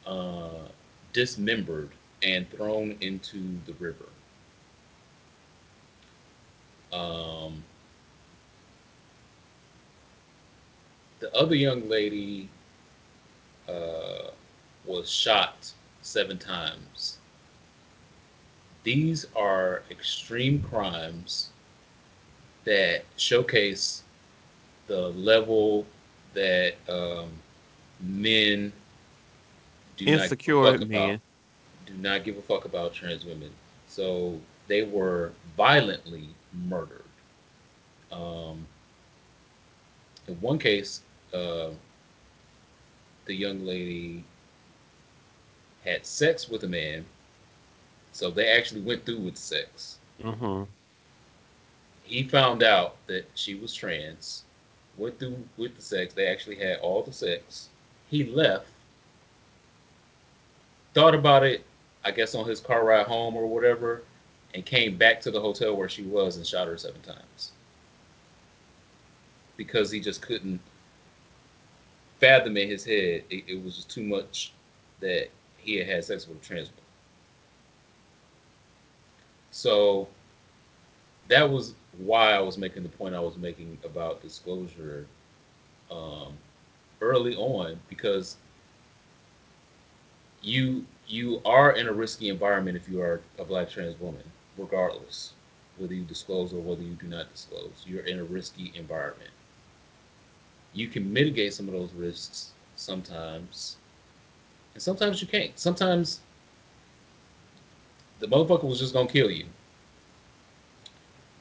Speaker 1: uh, dismembered and thrown into the river. Um, the other young lady uh, was shot seven times. These are extreme crimes that showcase the level that um, men do not
Speaker 2: Insecure
Speaker 1: fuck about do not give a fuck about trans women. So they were violently murdered. Um, in one case, uh, the young lady had sex with a man, so they actually went through with sex.
Speaker 2: Mm-hmm.
Speaker 1: He found out that she was trans, went through with the sex. They actually had all the sex. He left, thought about it, I guess on his car ride home or whatever, and came back to the hotel where she was and shot her seven times. Because he just couldn't fathom in his head. It, it was just too much that he had had sex with a trans woman. So that was why I was making the point I was making about disclosure um, early on because you you are in a risky environment if you are a black trans woman, regardless whether you disclose or whether you do not disclose. You're in a risky environment. You can mitigate some of those risks sometimes, and sometimes you can't. Sometimes the motherfucker was just gonna kill you.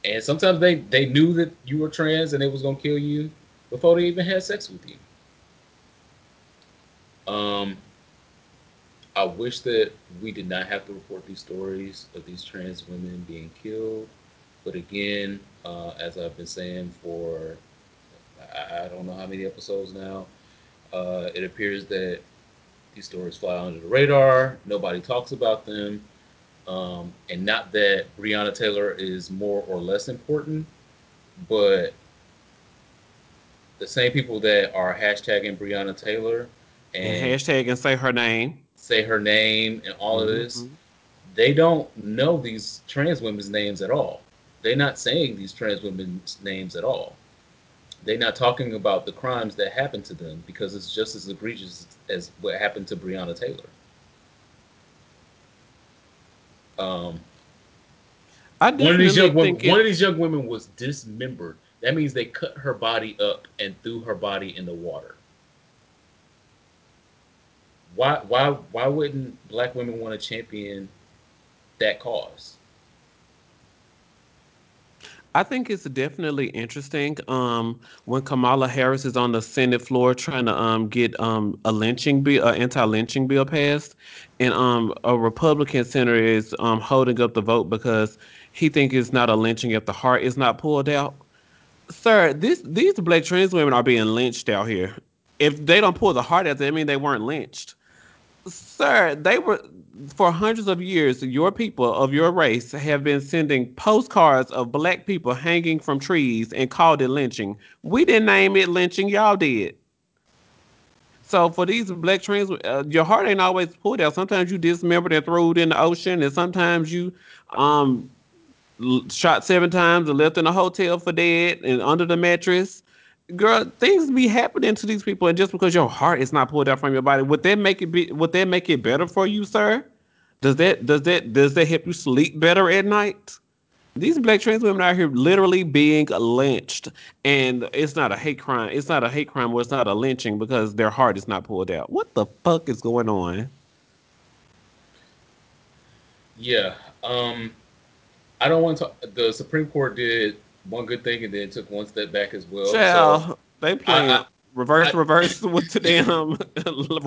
Speaker 1: And sometimes they, they knew that you were trans and they was gonna kill you before they even had sex with you. Um, I wish that we did not have to report these stories of these trans women being killed. But again, uh, as I've been saying for I don't know how many episodes now, uh, it appears that these stories fly under the radar. Nobody talks about them. Um, and not that Breonna Taylor is more or less important, but the same people that are hashtagging Breonna Taylor
Speaker 2: and, and hashtag and say her name,
Speaker 1: say her name, and all mm-hmm. of this, they don't know these trans women's names at all. They're not saying these trans women's names at all. They're not talking about the crimes that happened to them because it's just as egregious as what happened to Breonna Taylor. Um, one of these young women, one of these young women was dismembered. That means they cut her body up and threw her body in the water. Why why why wouldn't black women want to champion that cause?
Speaker 2: I think it's definitely interesting um, when Kamala Harris is on the Senate floor trying to um, get um, a lynching bill, an anti-lynching bill passed, and um, a Republican senator is um, holding up the vote because he thinks it's not a lynching if the heart is not pulled out. Sir, this these black trans women are being lynched out here. If they don't pull the heart out, that mean they weren't lynched. Sir, they were for hundreds of years, your people of your race have been sending postcards of black people hanging from trees and called it lynching. We didn't name it lynching, y'all did. So for these black trans, uh, your heart ain't always pulled out. Sometimes you dismembered and threw it in the ocean, and sometimes you um shot seven times and left in a hotel for dead and under the mattress girl, things be happening to these people, and just because your heart is not pulled out from your body, would that make it be? Would that make it better for you, sir? Does that does that does that help you sleep better at night? These black trans women out here literally being lynched, and it's not a hate crime. It's not a hate crime, or it's not a lynching because their heart is not pulled out. What the fuck is going on?
Speaker 1: Yeah, um, I don't want to. The Supreme Court did one good thing and then took one step back as well. Child, so
Speaker 2: they playing I, I, reverse, I, reverse with the damn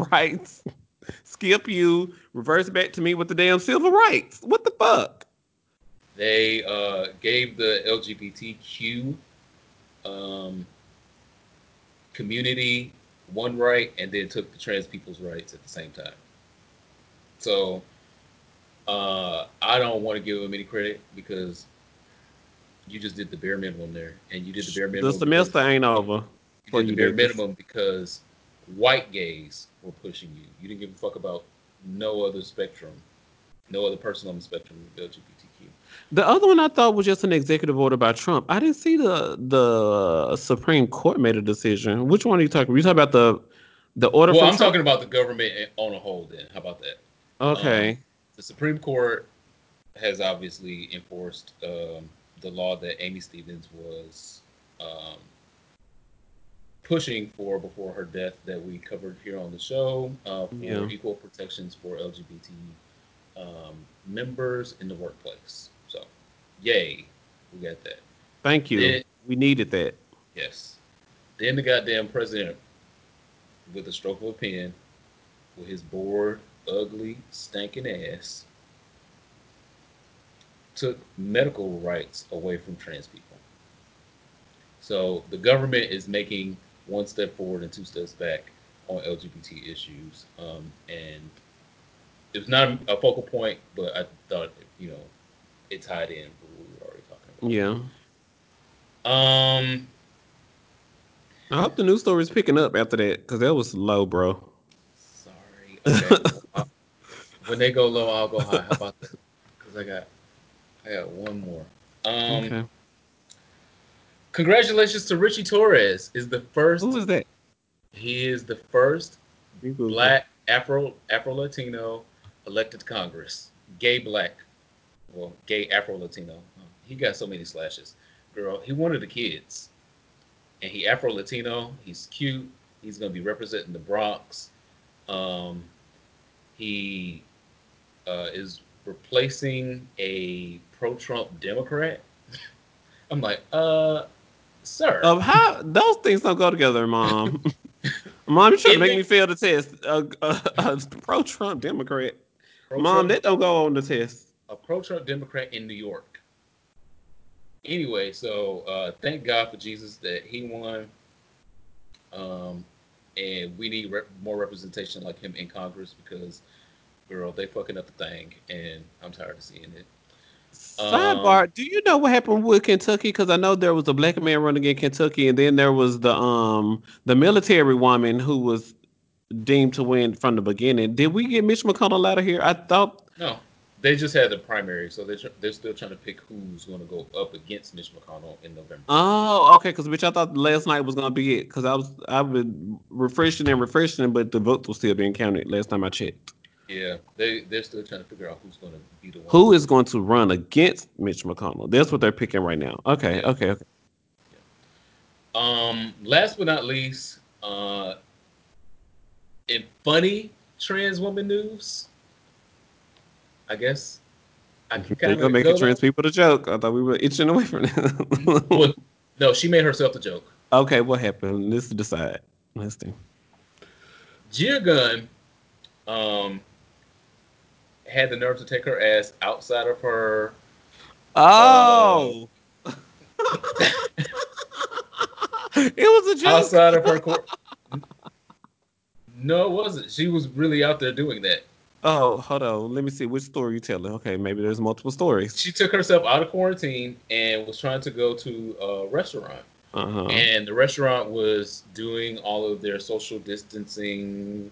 Speaker 2: rights. Skip you, reverse back to me with the damn civil rights. What the fuck?
Speaker 1: They uh, gave the LGBTQ um, community one right and then took the trans people's rights at the same time. So uh, I don't want to give them any credit because you just did the bare minimum there, and you did the bare minimum.
Speaker 2: The semester ain't over.
Speaker 1: You did the bare minimum because white gays were pushing you. You didn't give a fuck about no other spectrum, no other person on the spectrum LGBTQ.
Speaker 2: The other one I thought was just an executive order by Trump. I didn't see the the Supreme Court made a decision. Which one are you talking? Are you talking about the the order?
Speaker 1: Well, I'm Trump? talking about the government on a whole. Then, how about that?
Speaker 2: Okay. Um,
Speaker 1: the Supreme Court has obviously enforced um, the law that Aimee Stephens was um, pushing for before her death that we covered here on the show uh, for yeah. equal protections for LGBT um, members in the workplace. So, yay, we got that.
Speaker 2: Thank you. Then, we needed that.
Speaker 1: Yes. Then the goddamn president, with a stroke of a pen, with his bored, ugly, stinking ass, took medical rights away from trans people. So the government is making one step forward and two steps back on LGBT issues. Um, and it's not a focal point, but I thought, you know, it tied in with what we were already talking
Speaker 2: about.
Speaker 1: Yeah. Um,
Speaker 2: I hope the news story is picking up after that because that was low, bro.
Speaker 1: Sorry. Okay. when they go low, I'll go high. How about that? Because I got I got one more. Um, okay. Congratulations to Ritchie Torres. Is the first.
Speaker 2: Who is that?
Speaker 1: He is the first
Speaker 2: People-
Speaker 1: black Afro Afro Latino elected to Congress. Gay black, well, gay Afro Latino. He got so many slashes. Girl, he wanted the kids, and he Afro Latino. He's cute. He's gonna be representing the Bronx. Um, he uh, is replacing a pro-Trump Democrat. I'm like, uh, sir.
Speaker 2: Of how those things don't go together, mom. mom, you trying to make me fail the test. A pro-Trump Democrat. Mom, that don't go on the test.
Speaker 1: a pro-Trump Democrat in New York. Anyway, so uh, thank God for Jesus that he won. Um, and we need rep- more representation like him in Congress because, girl, they fucking up the thing, and I'm tired of seeing it.
Speaker 2: Sidebar: Do you know what happened with Kentucky? Because I know there was a black man running in Kentucky, and then there was the um the military woman who was deemed to win from the beginning. Did we get Mitch McConnell out of here? I thought.
Speaker 1: No, they just had the primary, so they're, they're still trying to pick who's going to go up against Mitch McConnell in November.
Speaker 2: Oh, okay. Because bitch, I thought last night was gonna be it. Because I was I've been refreshing and refreshing, but the votes were still being counted last time I checked.
Speaker 1: Yeah, they they're still trying to figure out who's going to be the one.
Speaker 2: Who is going to run against Mitch McConnell? That's what they're picking right now. Okay,
Speaker 1: Yeah.
Speaker 2: okay, okay.
Speaker 1: Um, last but not least, uh, in funny trans woman news, I guess I can
Speaker 2: They're
Speaker 1: kind
Speaker 2: gonna
Speaker 1: of
Speaker 2: make trans people to joke. I thought we were itching away from that.
Speaker 1: Well, no, she made herself the joke.
Speaker 2: okay, what happened? Let's decide. Let's do.
Speaker 1: Gia Gunn, um, had the nerve to take her ass outside of her.
Speaker 2: Oh. it was a joke.
Speaker 1: Outside of her court. No, it wasn't. She was really out there doing that.
Speaker 2: Oh, hold on. Let me see which story you're telling. Okay, maybe there's multiple stories.
Speaker 1: She took herself out of quarantine and was trying to go to a restaurant.
Speaker 2: Uh-huh.
Speaker 1: and the restaurant was doing all of their social distancing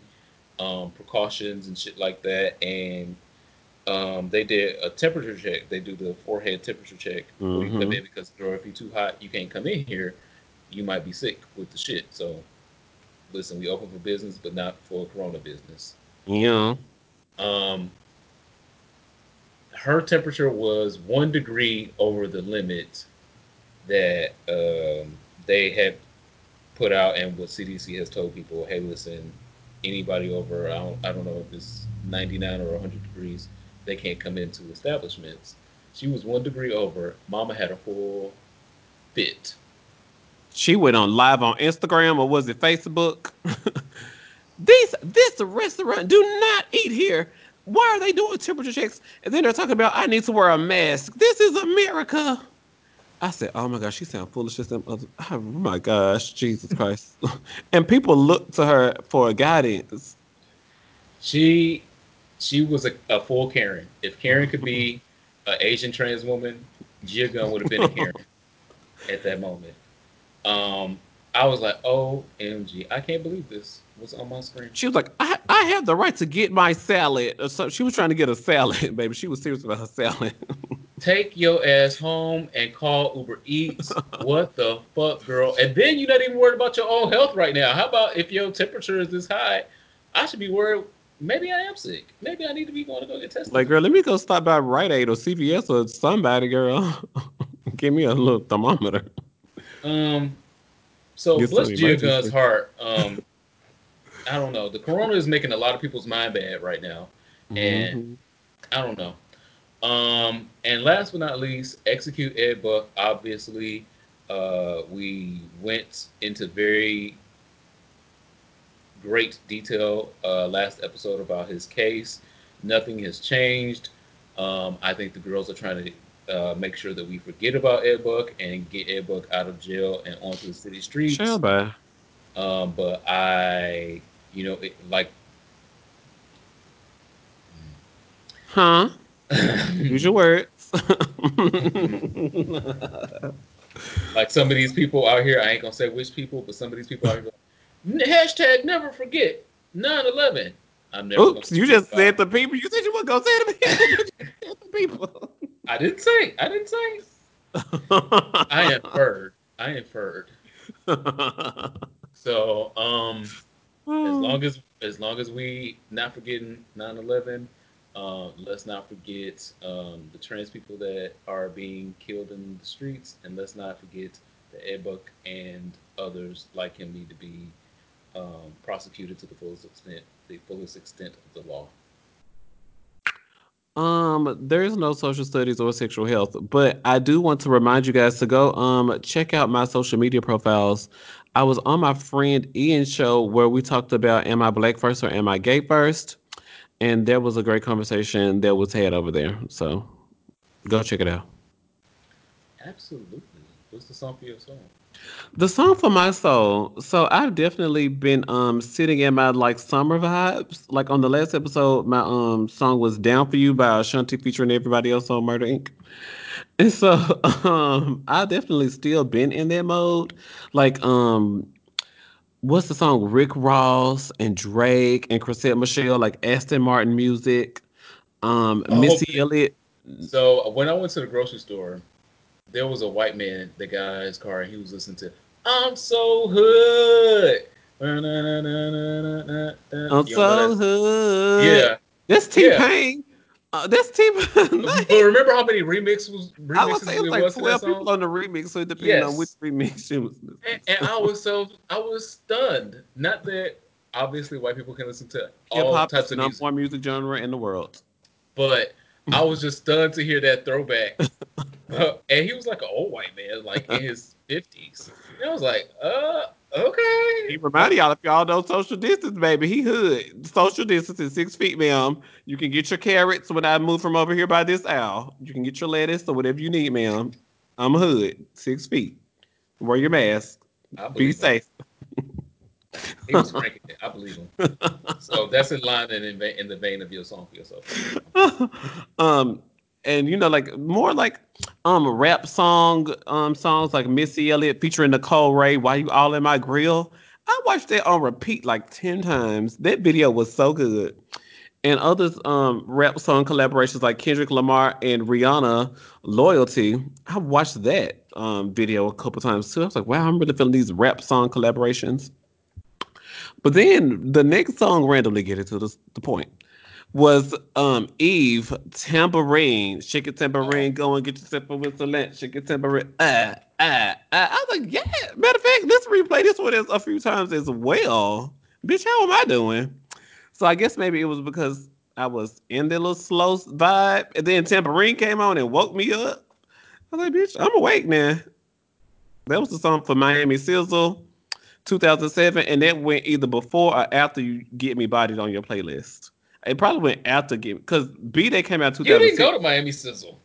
Speaker 1: um, precautions and shit like that and um, they did a temperature check. They do the forehead temperature check. Before you come in because girl if you're too hot you can't come in here you might be sick with the shit. So listen we open for business but not for corona business.
Speaker 2: Yeah.
Speaker 1: um, her temperature was one degree over the limit that um, they had put out, and what CDC has told people: Hey, listen, anybody over I don't, I don't know if it's 99 or 100 degrees, they can't come into establishments. She was one degree over. Mama had a full fit.
Speaker 2: She went on live on Instagram or was it Facebook? These this restaurant do not eat here. Why are they doing temperature checks? And then they're talking about I need to wear a mask. This is America. I said, oh my gosh, she sound foolish as them other. Oh my gosh, Jesus Christ! and people look to her for guidance.
Speaker 1: She she was a, a full Karen. If Karen could be an Asian trans woman, Gia Gunn would have been a Karen at that moment. Um, I was like, OMG, I can't believe this was on my screen.
Speaker 2: She was like, I, I have the right to get my salad. Or so she was trying to get a salad, baby. She was serious about her salad.
Speaker 1: Take your ass home and call Uber Eats. what the fuck, girl? And then you're not even worried about your own health right now. How about if your temperature is this high? I should be worried. Maybe I am sick. Maybe I need to be going to go get tested.
Speaker 2: Like, girl, let me go stop by Rite Aid or CVS or somebody, girl. Give me a little thermometer.
Speaker 1: Um, so
Speaker 2: Get
Speaker 1: bless Gia heart. Um, I don't know. The corona is making a lot of people's mind bad right now. And-
Speaker 2: Mhm.
Speaker 1: I don't know. Um, and last but not least, execute Ed Buck. Obviously, uh, we went into very great detail uh, last episode about his case. Nothing has changed. Um, I think the girls are trying to uh, make sure that we forget about Ed Buck and get Ed Buck out of jail and onto the city streets.
Speaker 2: Shall by.
Speaker 1: Um, but I, you know, it, like.
Speaker 2: Huh? Use your words.
Speaker 1: like some of these people out here, I ain't gonna say which people, but some of these people out here, hashtag never forget 9-11. I'm never.
Speaker 2: Oops, you just said the people. You said you weren't gonna say it again. The people.
Speaker 1: I didn't say. I didn't say. I inferred. I inferred. so um, as long as as long as we not forgetting 9-11, uh, let's not forget um, the trans people that are being killed in the streets, and let's not forget the Ed and others like him need to be um, prosecuted to the fullest extent, the fullest extent of the law.
Speaker 2: Um, there is no social studies or sexual health, but I do want to remind you guys to go um check out my social media profiles. I was on my friend Ian's show where we talked about am I black first or am I gay first? And there was a great conversation that was had over there. So go check it out.
Speaker 1: Absolutely. What's the song for your song?
Speaker 2: The song for my soul. So I've definitely been um sitting in my like summer vibes. Like on the last episode, my um song was "Down for You" by Ashanti featuring everybody else on Murder Inc. And so um I definitely still been in that mode. Like um what's the song? Rick Ross and Drake and Chrisette Michele, like Aston Martin music. Um
Speaker 1: Oh,
Speaker 2: Missy Elliott.
Speaker 1: So when I went to the grocery store, there was a white man that got out of his car and he was listening to "I'm So Hood."
Speaker 2: I'm
Speaker 1: You
Speaker 2: so hood.
Speaker 1: Yeah,
Speaker 2: That's T
Speaker 1: Yeah.
Speaker 2: Pain. Uh, that's T Pain.
Speaker 1: but remember how many remixes
Speaker 2: I would say it was like
Speaker 1: was
Speaker 2: twelve people on the remix, so it depends on which remix you was
Speaker 1: And, and I was so I was stunned. Not that obviously white people can listen to all
Speaker 2: hop
Speaker 1: types of music,
Speaker 2: one music genre in the world.
Speaker 1: but I was just stunned to hear that throwback. And he was like an old white man, like in his fifties. I was like, uh, okay.
Speaker 2: He reminded y'all if y'all know social distance, baby. He hood. Social distance is six feet, ma'am. You can get your carrots when I move from over here by this owl. You can get your lettuce or whatever you need, ma'am. I'm a hood. Six feet. Wear your mask. Be safe.
Speaker 1: He was cranking it. I believe him. So that's in line and in, in the vein of your song for yourself.
Speaker 2: um, and you know, like more like um rap song um songs like Missy Elliott featuring Nicole Wray. Why you all in my grill? I watched that on repeat like ten times. That video was so good. And other um rap song collaborations like Kendrick Lamar and Rihanna, Loyalty. I watched that um video a couple times too. I was like, wow, I'm really feeling these rap song collaborations. But then the next song, randomly getting to the, the point, was um Eve Tambourine. Shake it tambourine, go and get yourself a whistle shake it tambourine. Ah, ah, ah. I was like, yeah. Matter of fact, let's replay this one a few times as well. Bitch, how am I doing? So I guess maybe it was because I was in the little slow vibe, and then tambourine came on and woke me up. I was like, bitch, I'm awake now. That was the song for Miami Sizzle. 2007, and that went either before or after you get me bodied on your playlist. It probably went after get because B Day came out two thousand.
Speaker 1: You didn't go to Miami Sizzle.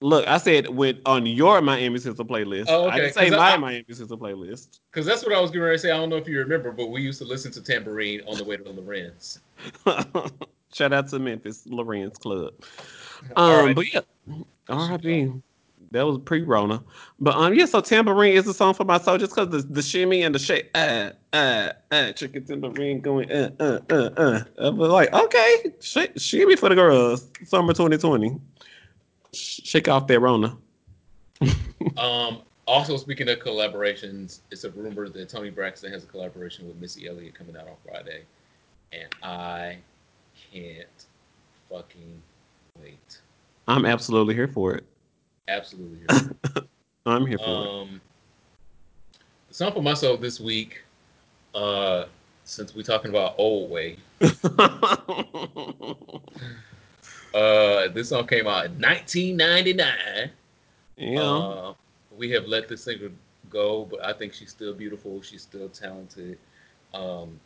Speaker 2: Look, I said went on your Miami Sizzle playlist.
Speaker 1: Oh,
Speaker 2: I didn't say my
Speaker 1: I-
Speaker 2: Miami Sizzle playlist.
Speaker 1: Because that's what I was going to say. I don't know if you remember, but we used to listen to Tambourine on the way to the Lorenz.
Speaker 2: Shout out to Memphis Lorenz Club. Um,
Speaker 1: right.
Speaker 2: but yeah, R.I.P. That was pre-Rona, but um, yeah. So tambourine is the song for my soul, just because the, the shimmy and the shake, uh, uh, uh, chicken tambourine going, uh, uh, uh, uh. I was like, okay, sh- shimmy for the girls, summer 2020. Sh- shake off that Rona.
Speaker 1: Um, also, speaking of collaborations, it's a rumor that Toni Braxton has a collaboration with Missy Elliott coming out on Friday, and I can't fucking wait.
Speaker 2: I'm absolutely here for it.
Speaker 1: Absolutely. Here.
Speaker 2: I'm here for
Speaker 1: um, the song for myself this week, uh, since we're talking about old way, uh, this song came out in 1999.
Speaker 2: yeah.
Speaker 1: Uh, we have let this singer go, but I think she's still beautiful. She's still talented. Um,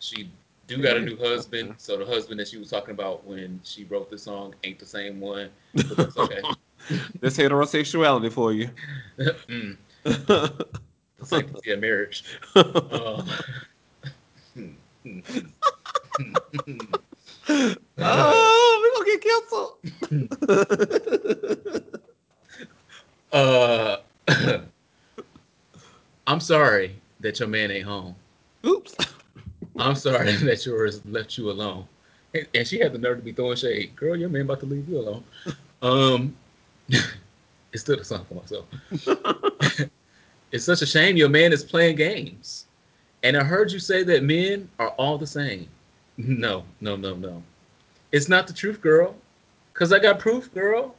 Speaker 1: she do got a new husband, so the husband that she was talking about when she wrote this song ain't the same one. But that's okay.
Speaker 2: That's heterosexuality for you.
Speaker 1: mm, the sanctity of marriage. Um,
Speaker 2: oh, we gonna get canceled.
Speaker 1: uh, I'm sorry that your man ain't home.
Speaker 2: Oops.
Speaker 1: I'm sorry that yours left you alone. And- And she had the nerve to be throwing shade. Girl, your man about to leave you alone. Um, it's still the song for myself. It's such a shame your man is playing games. And I heard you say that men are all the same. No, no, no, no. It's not the truth, girl. Cause I got proof, girl.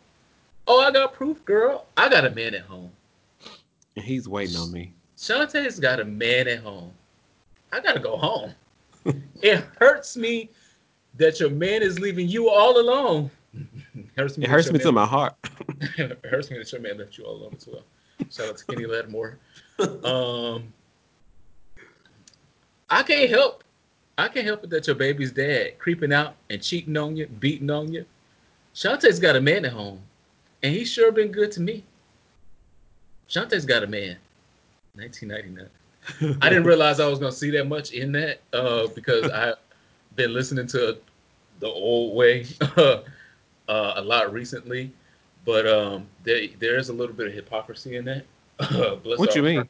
Speaker 1: Oh, I got proof, girl. I got a man at home.
Speaker 2: And he's waiting on me.
Speaker 1: Shantae's got a man at home. I gotta go home. it hurts me that your man is leaving you all alone.
Speaker 2: it hurts me. It hurts me to my heart.
Speaker 1: it hurts me that your man left you all alone as well. Shout out to Kenny Lattimore. Um, I can't help. I can't help it that your baby's dad creeping out and cheating on you, beating on you. Shantae's got a man at home, and he's sure been good to me. Shantae's got a man. 1999. I didn't realize I was gonna see that much in that uh, because I've been listening to the old way uh, a lot recently. But um, there there is a little bit of hypocrisy in that.
Speaker 2: what you mean?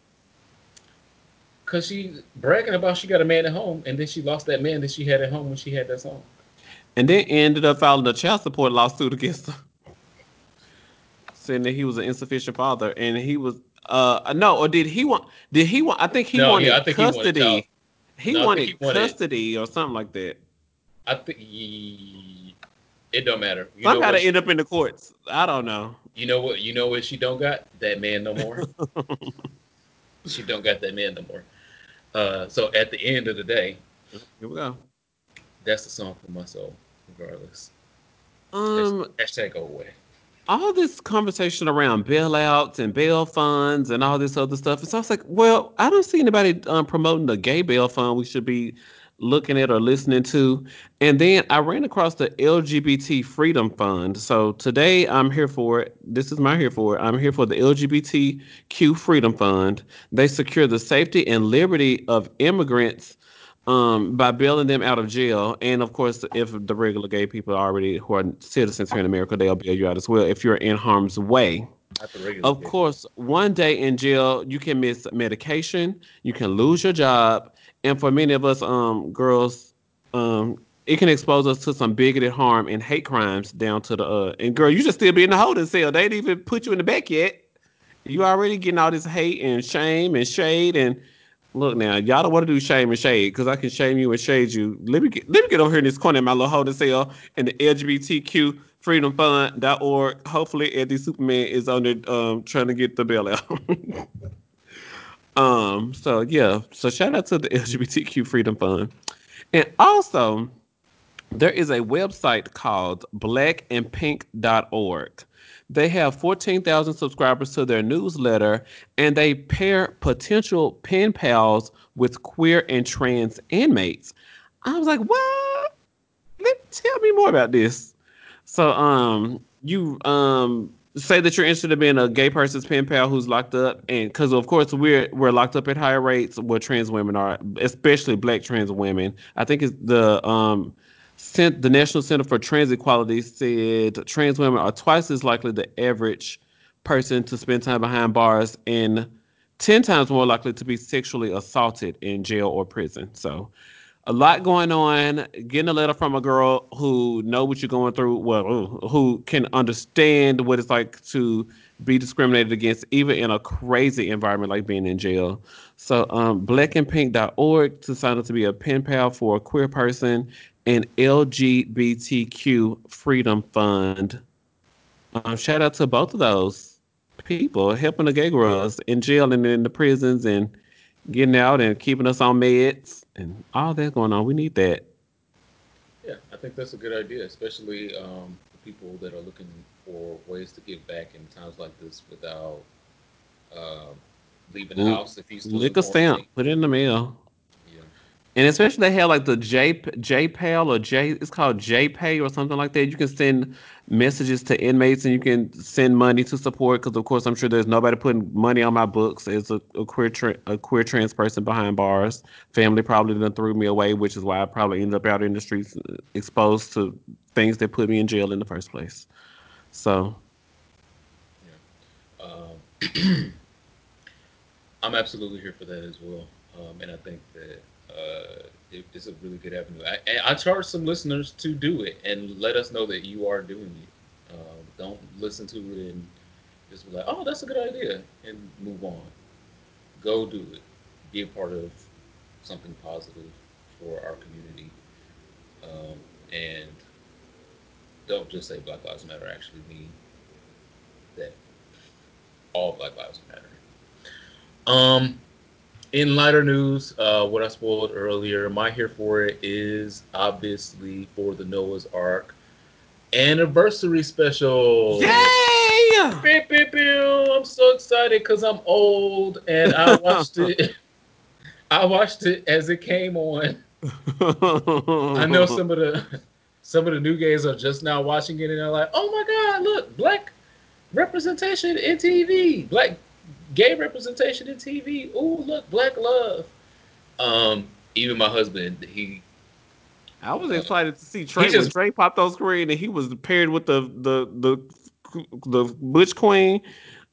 Speaker 1: Cause she bragging about she got a man at home, and then she lost that man that she had at home when she had that song.
Speaker 2: And then ended up filing a child support lawsuit against her, saying that he was an insufficient father, and he was uh no, or did he want? Did he want? I think he no, wanted yeah, think custody. He wanted, he no, wanted, he wanted custody or something like that.
Speaker 1: I think he, it don't matter.
Speaker 2: You I gotta end up in the courts. I don't know.
Speaker 1: You know what? You know what? She don't got that man no more. she don't got that man no more. Uh, so at the end of the day,
Speaker 2: here we go.
Speaker 1: That's the song for my soul, regardless.
Speaker 2: Um,
Speaker 1: hashtag go away.
Speaker 2: All this conversation around bailouts and bail funds and all this other stuff. And So I was like, well, I don't see anybody um, promoting the gay bail fund. We should be looking at or listening to. And then I ran across the LGBT Freedom Fund. So today I'm here for it. This is my here for it. I'm here for the LGBTQ Freedom Fund. They secure the safety and liberty of immigrants um, by bailing them out of jail. And of course, if the regular gay people already who are citizens here in America, they'll bail you out as well if you're in harm's way. Of course, one day in jail, you can miss medication, you can lose your job, and for many of us um girls um it can expose us to some bigoted harm and hate crimes down to the uh and girl you just still be in the holding cell. They didn't even put you in the back yet. You already getting all this hate and shame and shade and look now y'all don't want to do shame and shade because i can shame you and shade you. Let me get let me get over here in this corner in my little holding cell and the lgbtq freedomfund.org hopefully eddie superman is on there um trying to get the bill out Um, so yeah, so shout out to the LGBTQ Freedom Fund. And also, there is a website called blackandpink.org. They have 14,000 subscribers to their newsletter, and they pair potential pen pals with queer and trans inmates. I was like, what? Tell me more about this. So, um, you um say that you're interested in being a gay person's pen pal who's locked up, and because of course we're we're locked up at higher rates where trans women are, especially Black trans women. I think it's the um, the National Center for Trans Equality said trans women are twice as likely the average person to spend time behind bars and 10 times more likely to be sexually assaulted in jail or prison. So a lot going on. Getting a letter from a girl who know what you're going through, well, who can understand what it's like to be discriminated against, even in a crazy environment like being in jail. So, um, blackandpink.org to sign up to be a pen pal for a queer person and LGBTQ Freedom Fund. Um, shout out to both of those people helping the gay girls in jail and in the prisons and getting out and keeping us on meds and all that going on. We need that.
Speaker 1: Yeah, I think that's a good idea, especially um, for people that are looking for ways to give back in times like this without uh, leaving the house. If you
Speaker 2: lick a stamp, put it in the mail. And especially they have like the J JPAL or J it's called JPay or something like that. You can send messages to inmates and you can send money to support because of course I'm sure there's nobody putting money on my books as a, a queer tra- a queer trans person behind bars. Family probably done threw me away, which is why I probably ended up out in the streets uh, exposed to things that put me in jail in the first place. So
Speaker 1: yeah. Um, I'm absolutely here for that as well. Um, and I think that uh, it, it's a really good avenue. I, I charge some listeners to do it and let us know that you are doing it. Uh, don't listen to it and just be like, "Oh, that's a good idea," and move on. go do it. Be a part of something positive for our community. Um, and don't just say Black Lives Matter. Actually, mean that all Black Lives Matter. Um, in lighter news, uh, what I spoiled earlier, my here for it is obviously for the Noah's Arc anniversary special.
Speaker 2: Yay!
Speaker 1: Pew, pew, pew. I'm so excited because I'm old and I watched it. I watched it as it came on. I know some of the some of the new gays are just now watching it and they're like, "Oh my god, look, black representation in TV, black gay representation in TV. Ooh, look, black love." Um, even my husband, he
Speaker 2: I was excited to see Trey
Speaker 1: just-
Speaker 2: Trey popped on screen and he was paired with the the the the Butch Queen.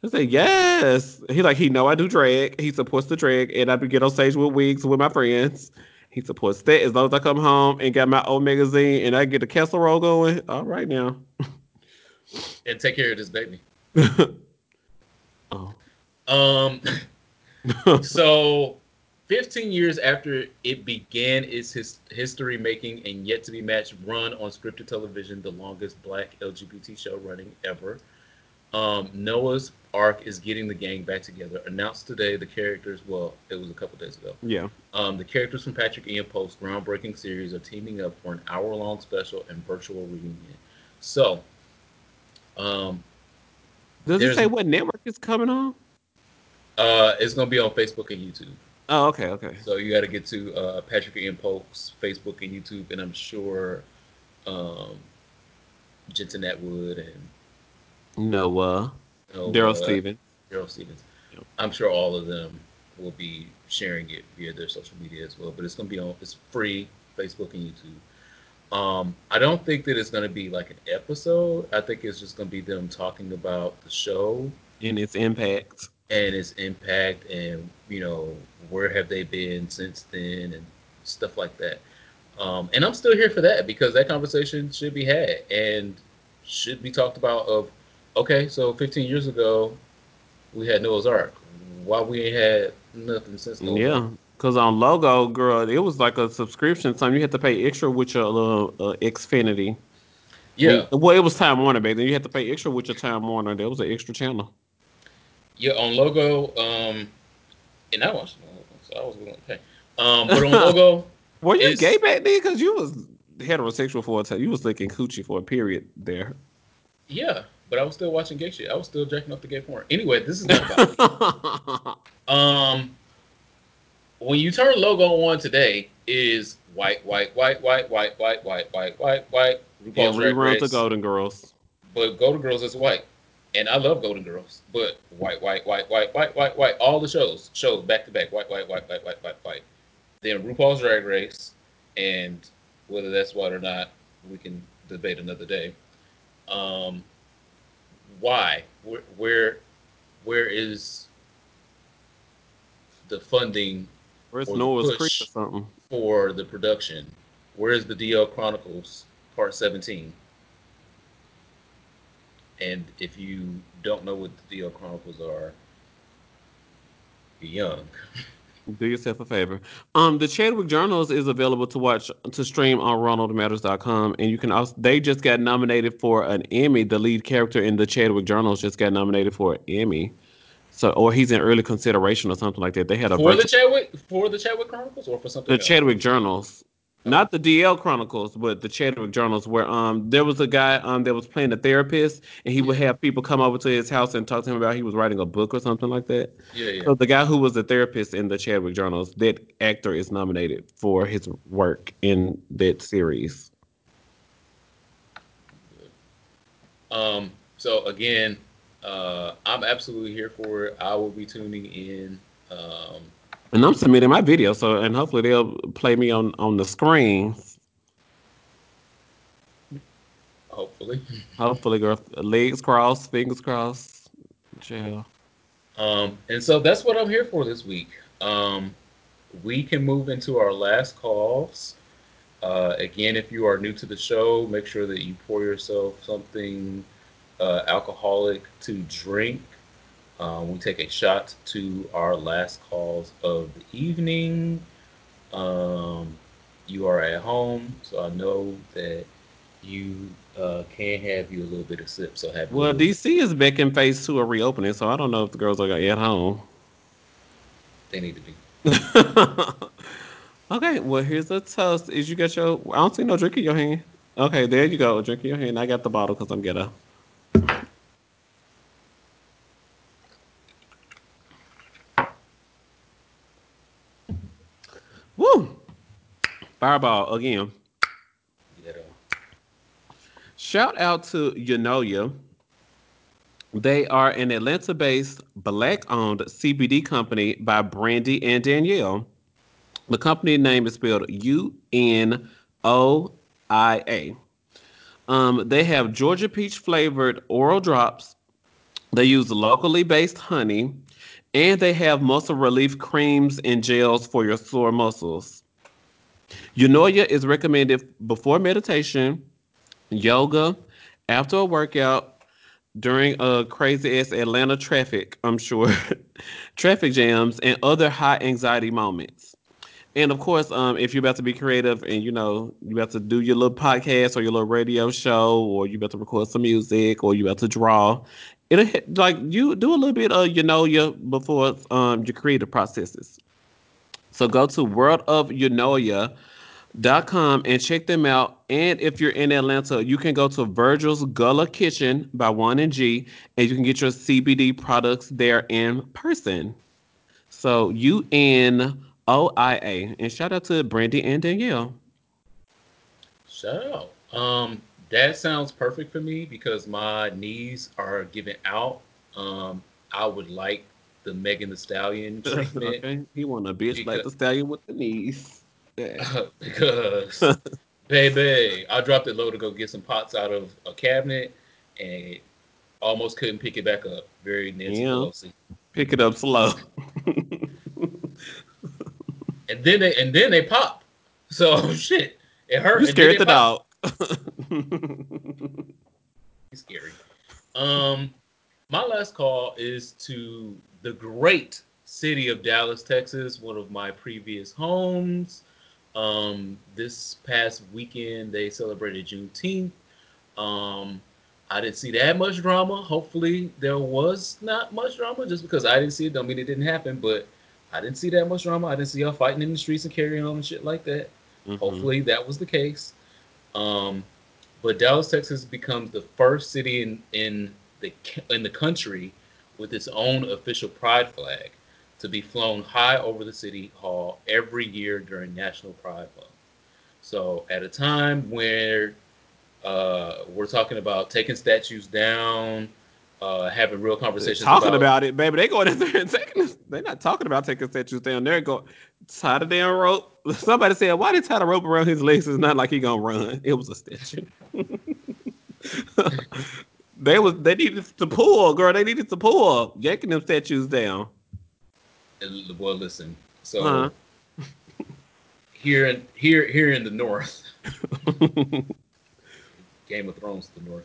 Speaker 2: I said yes. He like he know I do drag. He supports the drag, and I be get on stage with wigs with my friends. He supports that as long as I come home and got my old magazine and I get the castle roll going. All right now.
Speaker 1: and take care of this baby.
Speaker 2: oh.
Speaker 1: Um, so 15 years after it began its his, history making and yet to be matched run on scripted television, the longest black LGBT show running ever. Um, Noah's Arc is getting the gang back together. Announced today, the characters, well, it was a couple days ago.
Speaker 2: yeah.
Speaker 1: Um, the characters from Patrick Ian Polk's groundbreaking series are teaming up for an hour long special and virtual reunion. So, um,
Speaker 2: Does it say what network is coming on?
Speaker 1: Uh, it's going to be on Facebook and YouTube.
Speaker 2: Oh, okay, okay.
Speaker 1: So you got to get to uh, Patrick Ian Polk's Facebook and YouTube, and I'm sure um, Jensen Atwood and
Speaker 2: Noah,
Speaker 1: know, Darryl
Speaker 2: Stephens.
Speaker 1: Darryl Stephens.
Speaker 2: Yep.
Speaker 1: I'm sure all of them will be sharing it via their social media as well. But it's gonna be on. It's free Facebook and YouTube. Um, I don't think that it's gonna be like an episode. I think it's just gonna be them talking about the show
Speaker 2: and its impact.
Speaker 1: And its impact and you know where have they been since then and stuff like that um, and i'm still here for that because that conversation should be had and should be talked about of okay so 15 years ago we had noah's arc why we ain't had nothing since Noah's
Speaker 2: Yeah, because on logo, girl, it was like a subscription. Something you had to pay extra with your little uh, Xfinity.
Speaker 1: yeah
Speaker 2: Well, it was Time Warner then. You had to pay extra with your Time Warner. There was an extra channel.
Speaker 1: Yeah on logo um and i watched so i was willing to pay um but on logo
Speaker 2: Were you gay back then? Because you was heterosexual for a time. You was licking coochie for a period there.
Speaker 1: yeah but i was still watching gay shit i was still jacking off the gay porn anyway this is not about Um, when you turn logo on today, is white, white, white, white, white, white, white, white, white, white. RuPaul's Drag
Speaker 2: reruns the Golden Girls.
Speaker 1: but Golden Girls is white, and I love Golden Girls, but white, white, white, white, white, white, white. All the shows, shows back to back, white, white, white, white, white, white, white. Then RuPaul's Drag Race, and whether that's white or not, we can debate another day. Um, why? Where, where, where is the funding
Speaker 2: Where's Noah's Creek or something?
Speaker 1: for the production. Where's the DL Chronicles Part 17? And if you don't know what the DL Chronicles are, you're young.
Speaker 2: Do yourself a favor. Um, the Chadwick Journals is available to watch to stream on RonaldMatters.com, and you can also. They just got nominated for an Emmy. The lead character in the Chadwick Journals just got nominated for an Emmy. So, or he's in early consideration or something like that. They had a
Speaker 1: For the Chadwick for the Chadwick Chronicles or for something
Speaker 2: the
Speaker 1: else?
Speaker 2: Chadwick Journals, not the DL Chronicles, but the Chadwick Journals, where um there was a guy um that was playing a therapist, and he would have people come over to his house and talk to him about he was writing a book or something like that.
Speaker 1: Yeah, yeah.
Speaker 2: So the guy who was the therapist in the Chadwick Journals, that actor is nominated for his work in that series.
Speaker 1: Um, so again, uh, I'm absolutely here for it. I will be tuning in. Um,
Speaker 2: And I'm submitting my video, so and hopefully they'll play me on on the screens.
Speaker 1: hopefully.
Speaker 2: Hopefully, girl, legs crossed, fingers crossed. Chill.
Speaker 1: Um, and so that's what I'm here for this week. Um, we can move into our last calls. Uh, again, if you are new to the show, make sure that you pour yourself something uh, alcoholic to drink. Um, we take a shot to our last calls of the evening. Um, you are at home, so I know that you uh, can have you a little bit of sip. So have
Speaker 2: well, DC is back in phase two of reopening, so I don't know if the girls are gonna at home.
Speaker 1: They need to be.
Speaker 2: okay, well here's a toast. Is you got your? I don't see no drink in your hand. Okay, there you go. Drink in your hand. I got the bottle because I'm ghetto. Woo! Fireball again. Shout out to Eunoia. They are an Atlanta based black owned CBD company by Brandy and Danielle. The company name is spelled U N O I A. Um, they have Georgia peach flavored oral drops. They use locally based honey, and they have muscle relief creams and gels for your sore muscles. Eunoia is recommended before meditation, yoga, after a workout, during a crazy ass Atlanta traffic, I'm sure, traffic jams, and other high anxiety moments. And of course, um, if you're about to be creative and you know you about to do your little podcast or your little radio show, or you about to record some music, or you about to draw, it'll hit, like you do a little bit of you know your before um your creative processes. So go to World of Eunoia dot com and check them out. And if you're in Atlanta, you can go to Virgil's Gullah Kitchen by One and G, and you can get your CBD products there in person. So U N O I A, and shout out to Brandy and Danielle.
Speaker 1: Shout out. Um, that sounds perfect for me because my knees are giving out. Um, I would like the Megan Thee Stallion treatment. okay.
Speaker 2: He want a bitch because, like the stallion with the knees.
Speaker 1: Yeah. because baby, I dropped it low to go get some pots out of a cabinet and almost couldn't pick it back up. Very Nancy yeah. Pelosi.
Speaker 2: Pick it up slow.
Speaker 1: and then they and then they pop. So shit, it hurt.
Speaker 2: You scared the dog.
Speaker 1: He's scary. Um, my last call is to the great city of Dallas, Texas, one of my previous homes. Um, this past weekend they celebrated Juneteenth. Um, I didn't see that much drama. Hopefully there was not much drama. Just because I didn't see it, don't mean it didn't happen. But I didn't see that much drama. I didn't see y'all fighting in the streets and carrying on and shit like that. Mm-hmm. Hopefully that was the case. Um, but Dallas, Texas becomes the first city in in the in the country with its own official pride flag to be flown high over the city hall every year during National Pride Month. So at a time where uh, we're talking about taking statues down, uh, having real conversations.
Speaker 2: They're talking about, about, it, baby. They going in there and taking. They're not talking about taking statues down. They're going tie the damn rope. Somebody said, "Why did tie the rope around his legs? It's not like he gonna run. It was a statue." they was they needed to pull, girl. They needed to pull, yanking them statues down.
Speaker 1: Well, listen. So uh-huh. here in here here in the north, Game of Thrones to the north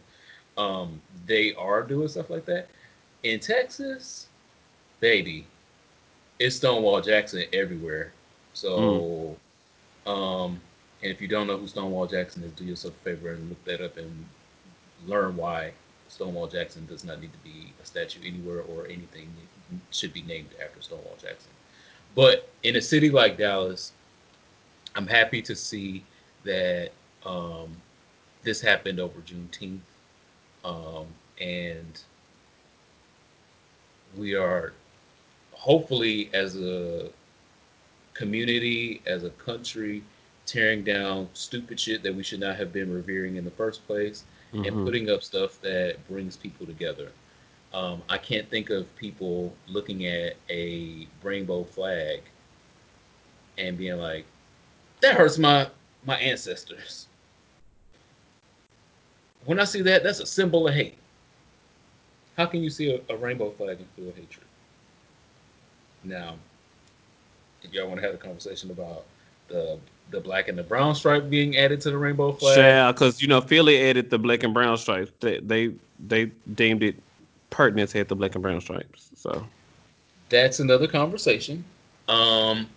Speaker 1: um, they are doing stuff like that. In Texas, baby, it's Stonewall Jackson everywhere. So, mm. um, and if you don't know who Stonewall Jackson is, do yourself a favor and look that up and learn why Stonewall Jackson does not need to be a statue anywhere or anything should be named after Stonewall Jackson. But in a city like Dallas, I'm happy to see that um, this happened over Juneteenth um, and we are hopefully as a community, as a country, tearing down stupid shit that we should not have been revering in the first place mm-hmm. and putting up stuff that brings people together. Um, I can't think of people looking at a rainbow flag and being like, that hurts my my ancestors when I see that, that's a symbol of hate. How can you see a, a rainbow flag and feel hatred? Now, y'all want to have a conversation about the the black and the brown stripe being added to the rainbow flag,
Speaker 2: yeah, because you know Philly added the black and brown stripe. They they they deemed it pertinence had the black and brown stripes. So
Speaker 1: that's another conversation. Um,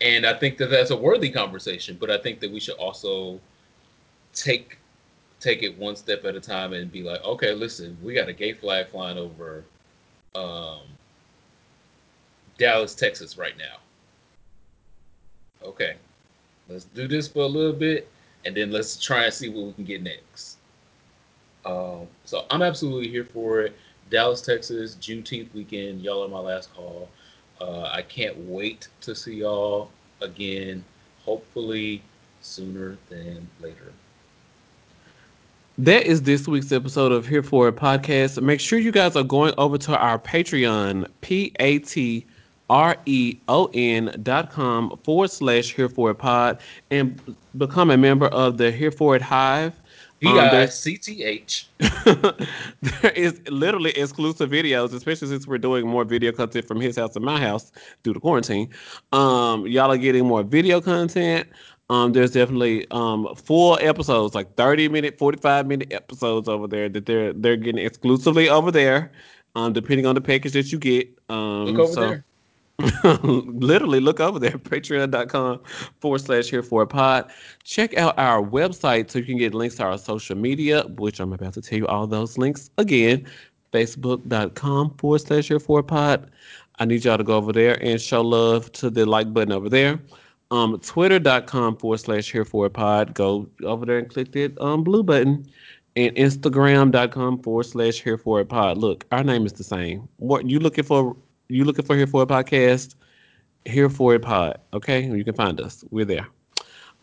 Speaker 1: and I think that that's a worthy conversation. But I think that we should also take take it one step at a time and be like, okay, listen, we got a gay flag flying over um, Dallas, Texas right now. Okay, let's do this for a little bit, and then let's try and see what we can get next. Um, so I'm absolutely here for it. Dallas, Texas, Juneteenth weekend. Y'all are my last call. Uh, I can't wait to see y'all again. Hopefully sooner than later.
Speaker 2: That is this week's episode of Here For It podcast. Make sure you guys are going over to our Patreon, P A T R E O N dot com forward slash Here For It pod, and become a member of the Here For It Hive.
Speaker 1: I C T H.
Speaker 2: There is literally exclusive videos, especially since we're doing more video content from his house to my house due to quarantine. Um, y'all are getting more video content. Um, there's definitely um full episodes, like 30 minute, 45 minute episodes over there that they're they're getting exclusively over there. Um, depending on the package that you get. Um,
Speaker 1: Look over
Speaker 2: so-
Speaker 1: there.
Speaker 2: literally look over there patreon.com forward slash here for a pod. Check out our website so you can get links to our social media which i'm about to tell you all those links again. Facebook.com forward slash here for a pod. I need y'all to go over there and show love to the like button over there. Um twitter.com forward slash here for a pod. Go over there and click that um blue button. And instagram.com forward slash here for a pod. Look our name is the same. What you looking for you looking for here for a podcast here for a pod okay you can find us we're there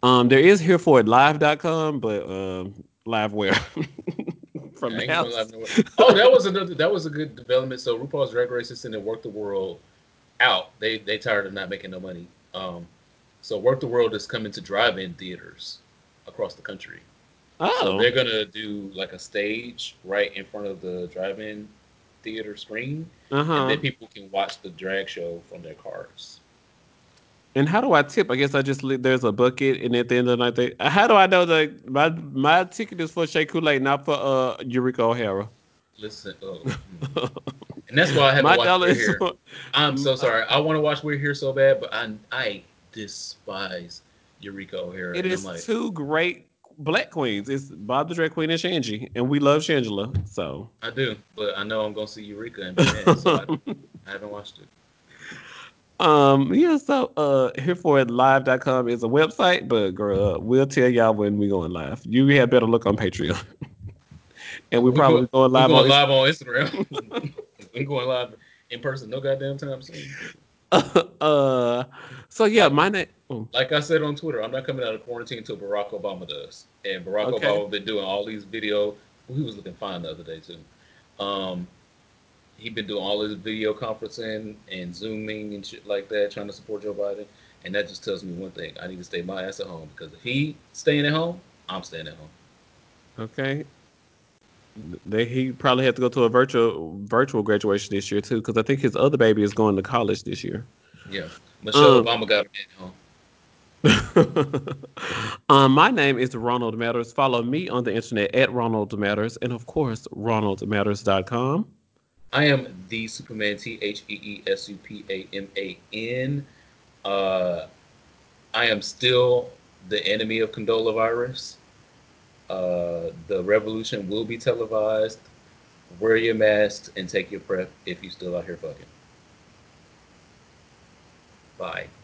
Speaker 2: um there is here for it live.com but um live where from the house
Speaker 1: going live nowhere. Oh, that was another. That was a good development. So RuPaul's Drag Race is sending Werq the World out. They they tired of not making no money. Um, so Werq the World is coming to drive-in theaters across the country. So
Speaker 2: oh
Speaker 1: they're gonna do like a stage right in front of the drive-in theater screen,
Speaker 2: uh-huh
Speaker 1: and then people can watch the drag show from their cars.
Speaker 2: and how do i tip i guess i just there's a bucket and at the end of the night they how do i know that my my ticket is for Shea Coulee, not for uh eureka o'hara
Speaker 1: Listen, oh, mm. and that's why I haven't
Speaker 2: my
Speaker 1: watched
Speaker 2: dollar
Speaker 1: We're
Speaker 2: is
Speaker 1: Here.
Speaker 2: for-
Speaker 1: I'm so sorry. I want to watch We're Here so bad, but I I despise Eureka O'Hara.
Speaker 2: it
Speaker 1: I'm like,
Speaker 2: two great black queens it's bob the drag queen and shanji and we love shangela so
Speaker 1: I do, but I know I'm gonna see Eureka and be so I, I haven't watched it.
Speaker 2: Um, yeah, so uh here for it live.com is a website, but girl, uh, we'll tell y'all when we going live. You had better look on Patreon. and we're
Speaker 1: We
Speaker 2: probably
Speaker 1: go-
Speaker 2: going live
Speaker 1: going
Speaker 2: on
Speaker 1: live on Instagram. We're going live in person. No goddamn time soon.
Speaker 2: uh so yeah,
Speaker 1: Like-
Speaker 2: my name oh,
Speaker 1: Like I said on Twitter, I'm not coming out of quarantine until Barack Obama does. And Barack
Speaker 2: Okay.
Speaker 1: Obama been doing all these video. He was looking fine the other day too. Um, he been doing all his video conferencing and zooming and shit like that, trying to support Joe Biden. And that just tells me one thing: I need to stay my ass at home because if he staying at home, I'm staying at home.
Speaker 2: okay. They, he probably had to go to a virtual virtual graduation this year too, because I think his other baby is going to college this year.
Speaker 1: Yeah, Michelle
Speaker 2: Um,
Speaker 1: Obama got me at home.
Speaker 2: um, my name is Ronald Matters. Follow me on the internet at Ronald Matters, and of course, RonaldMatters.com.
Speaker 1: I am the Superman, T H E E S U P A M A N. Uh, I am still the enemy of Condola virus. Uh, the revolution will be televised. Wear your masks and take your PrEP if you still out here fucking. Bye.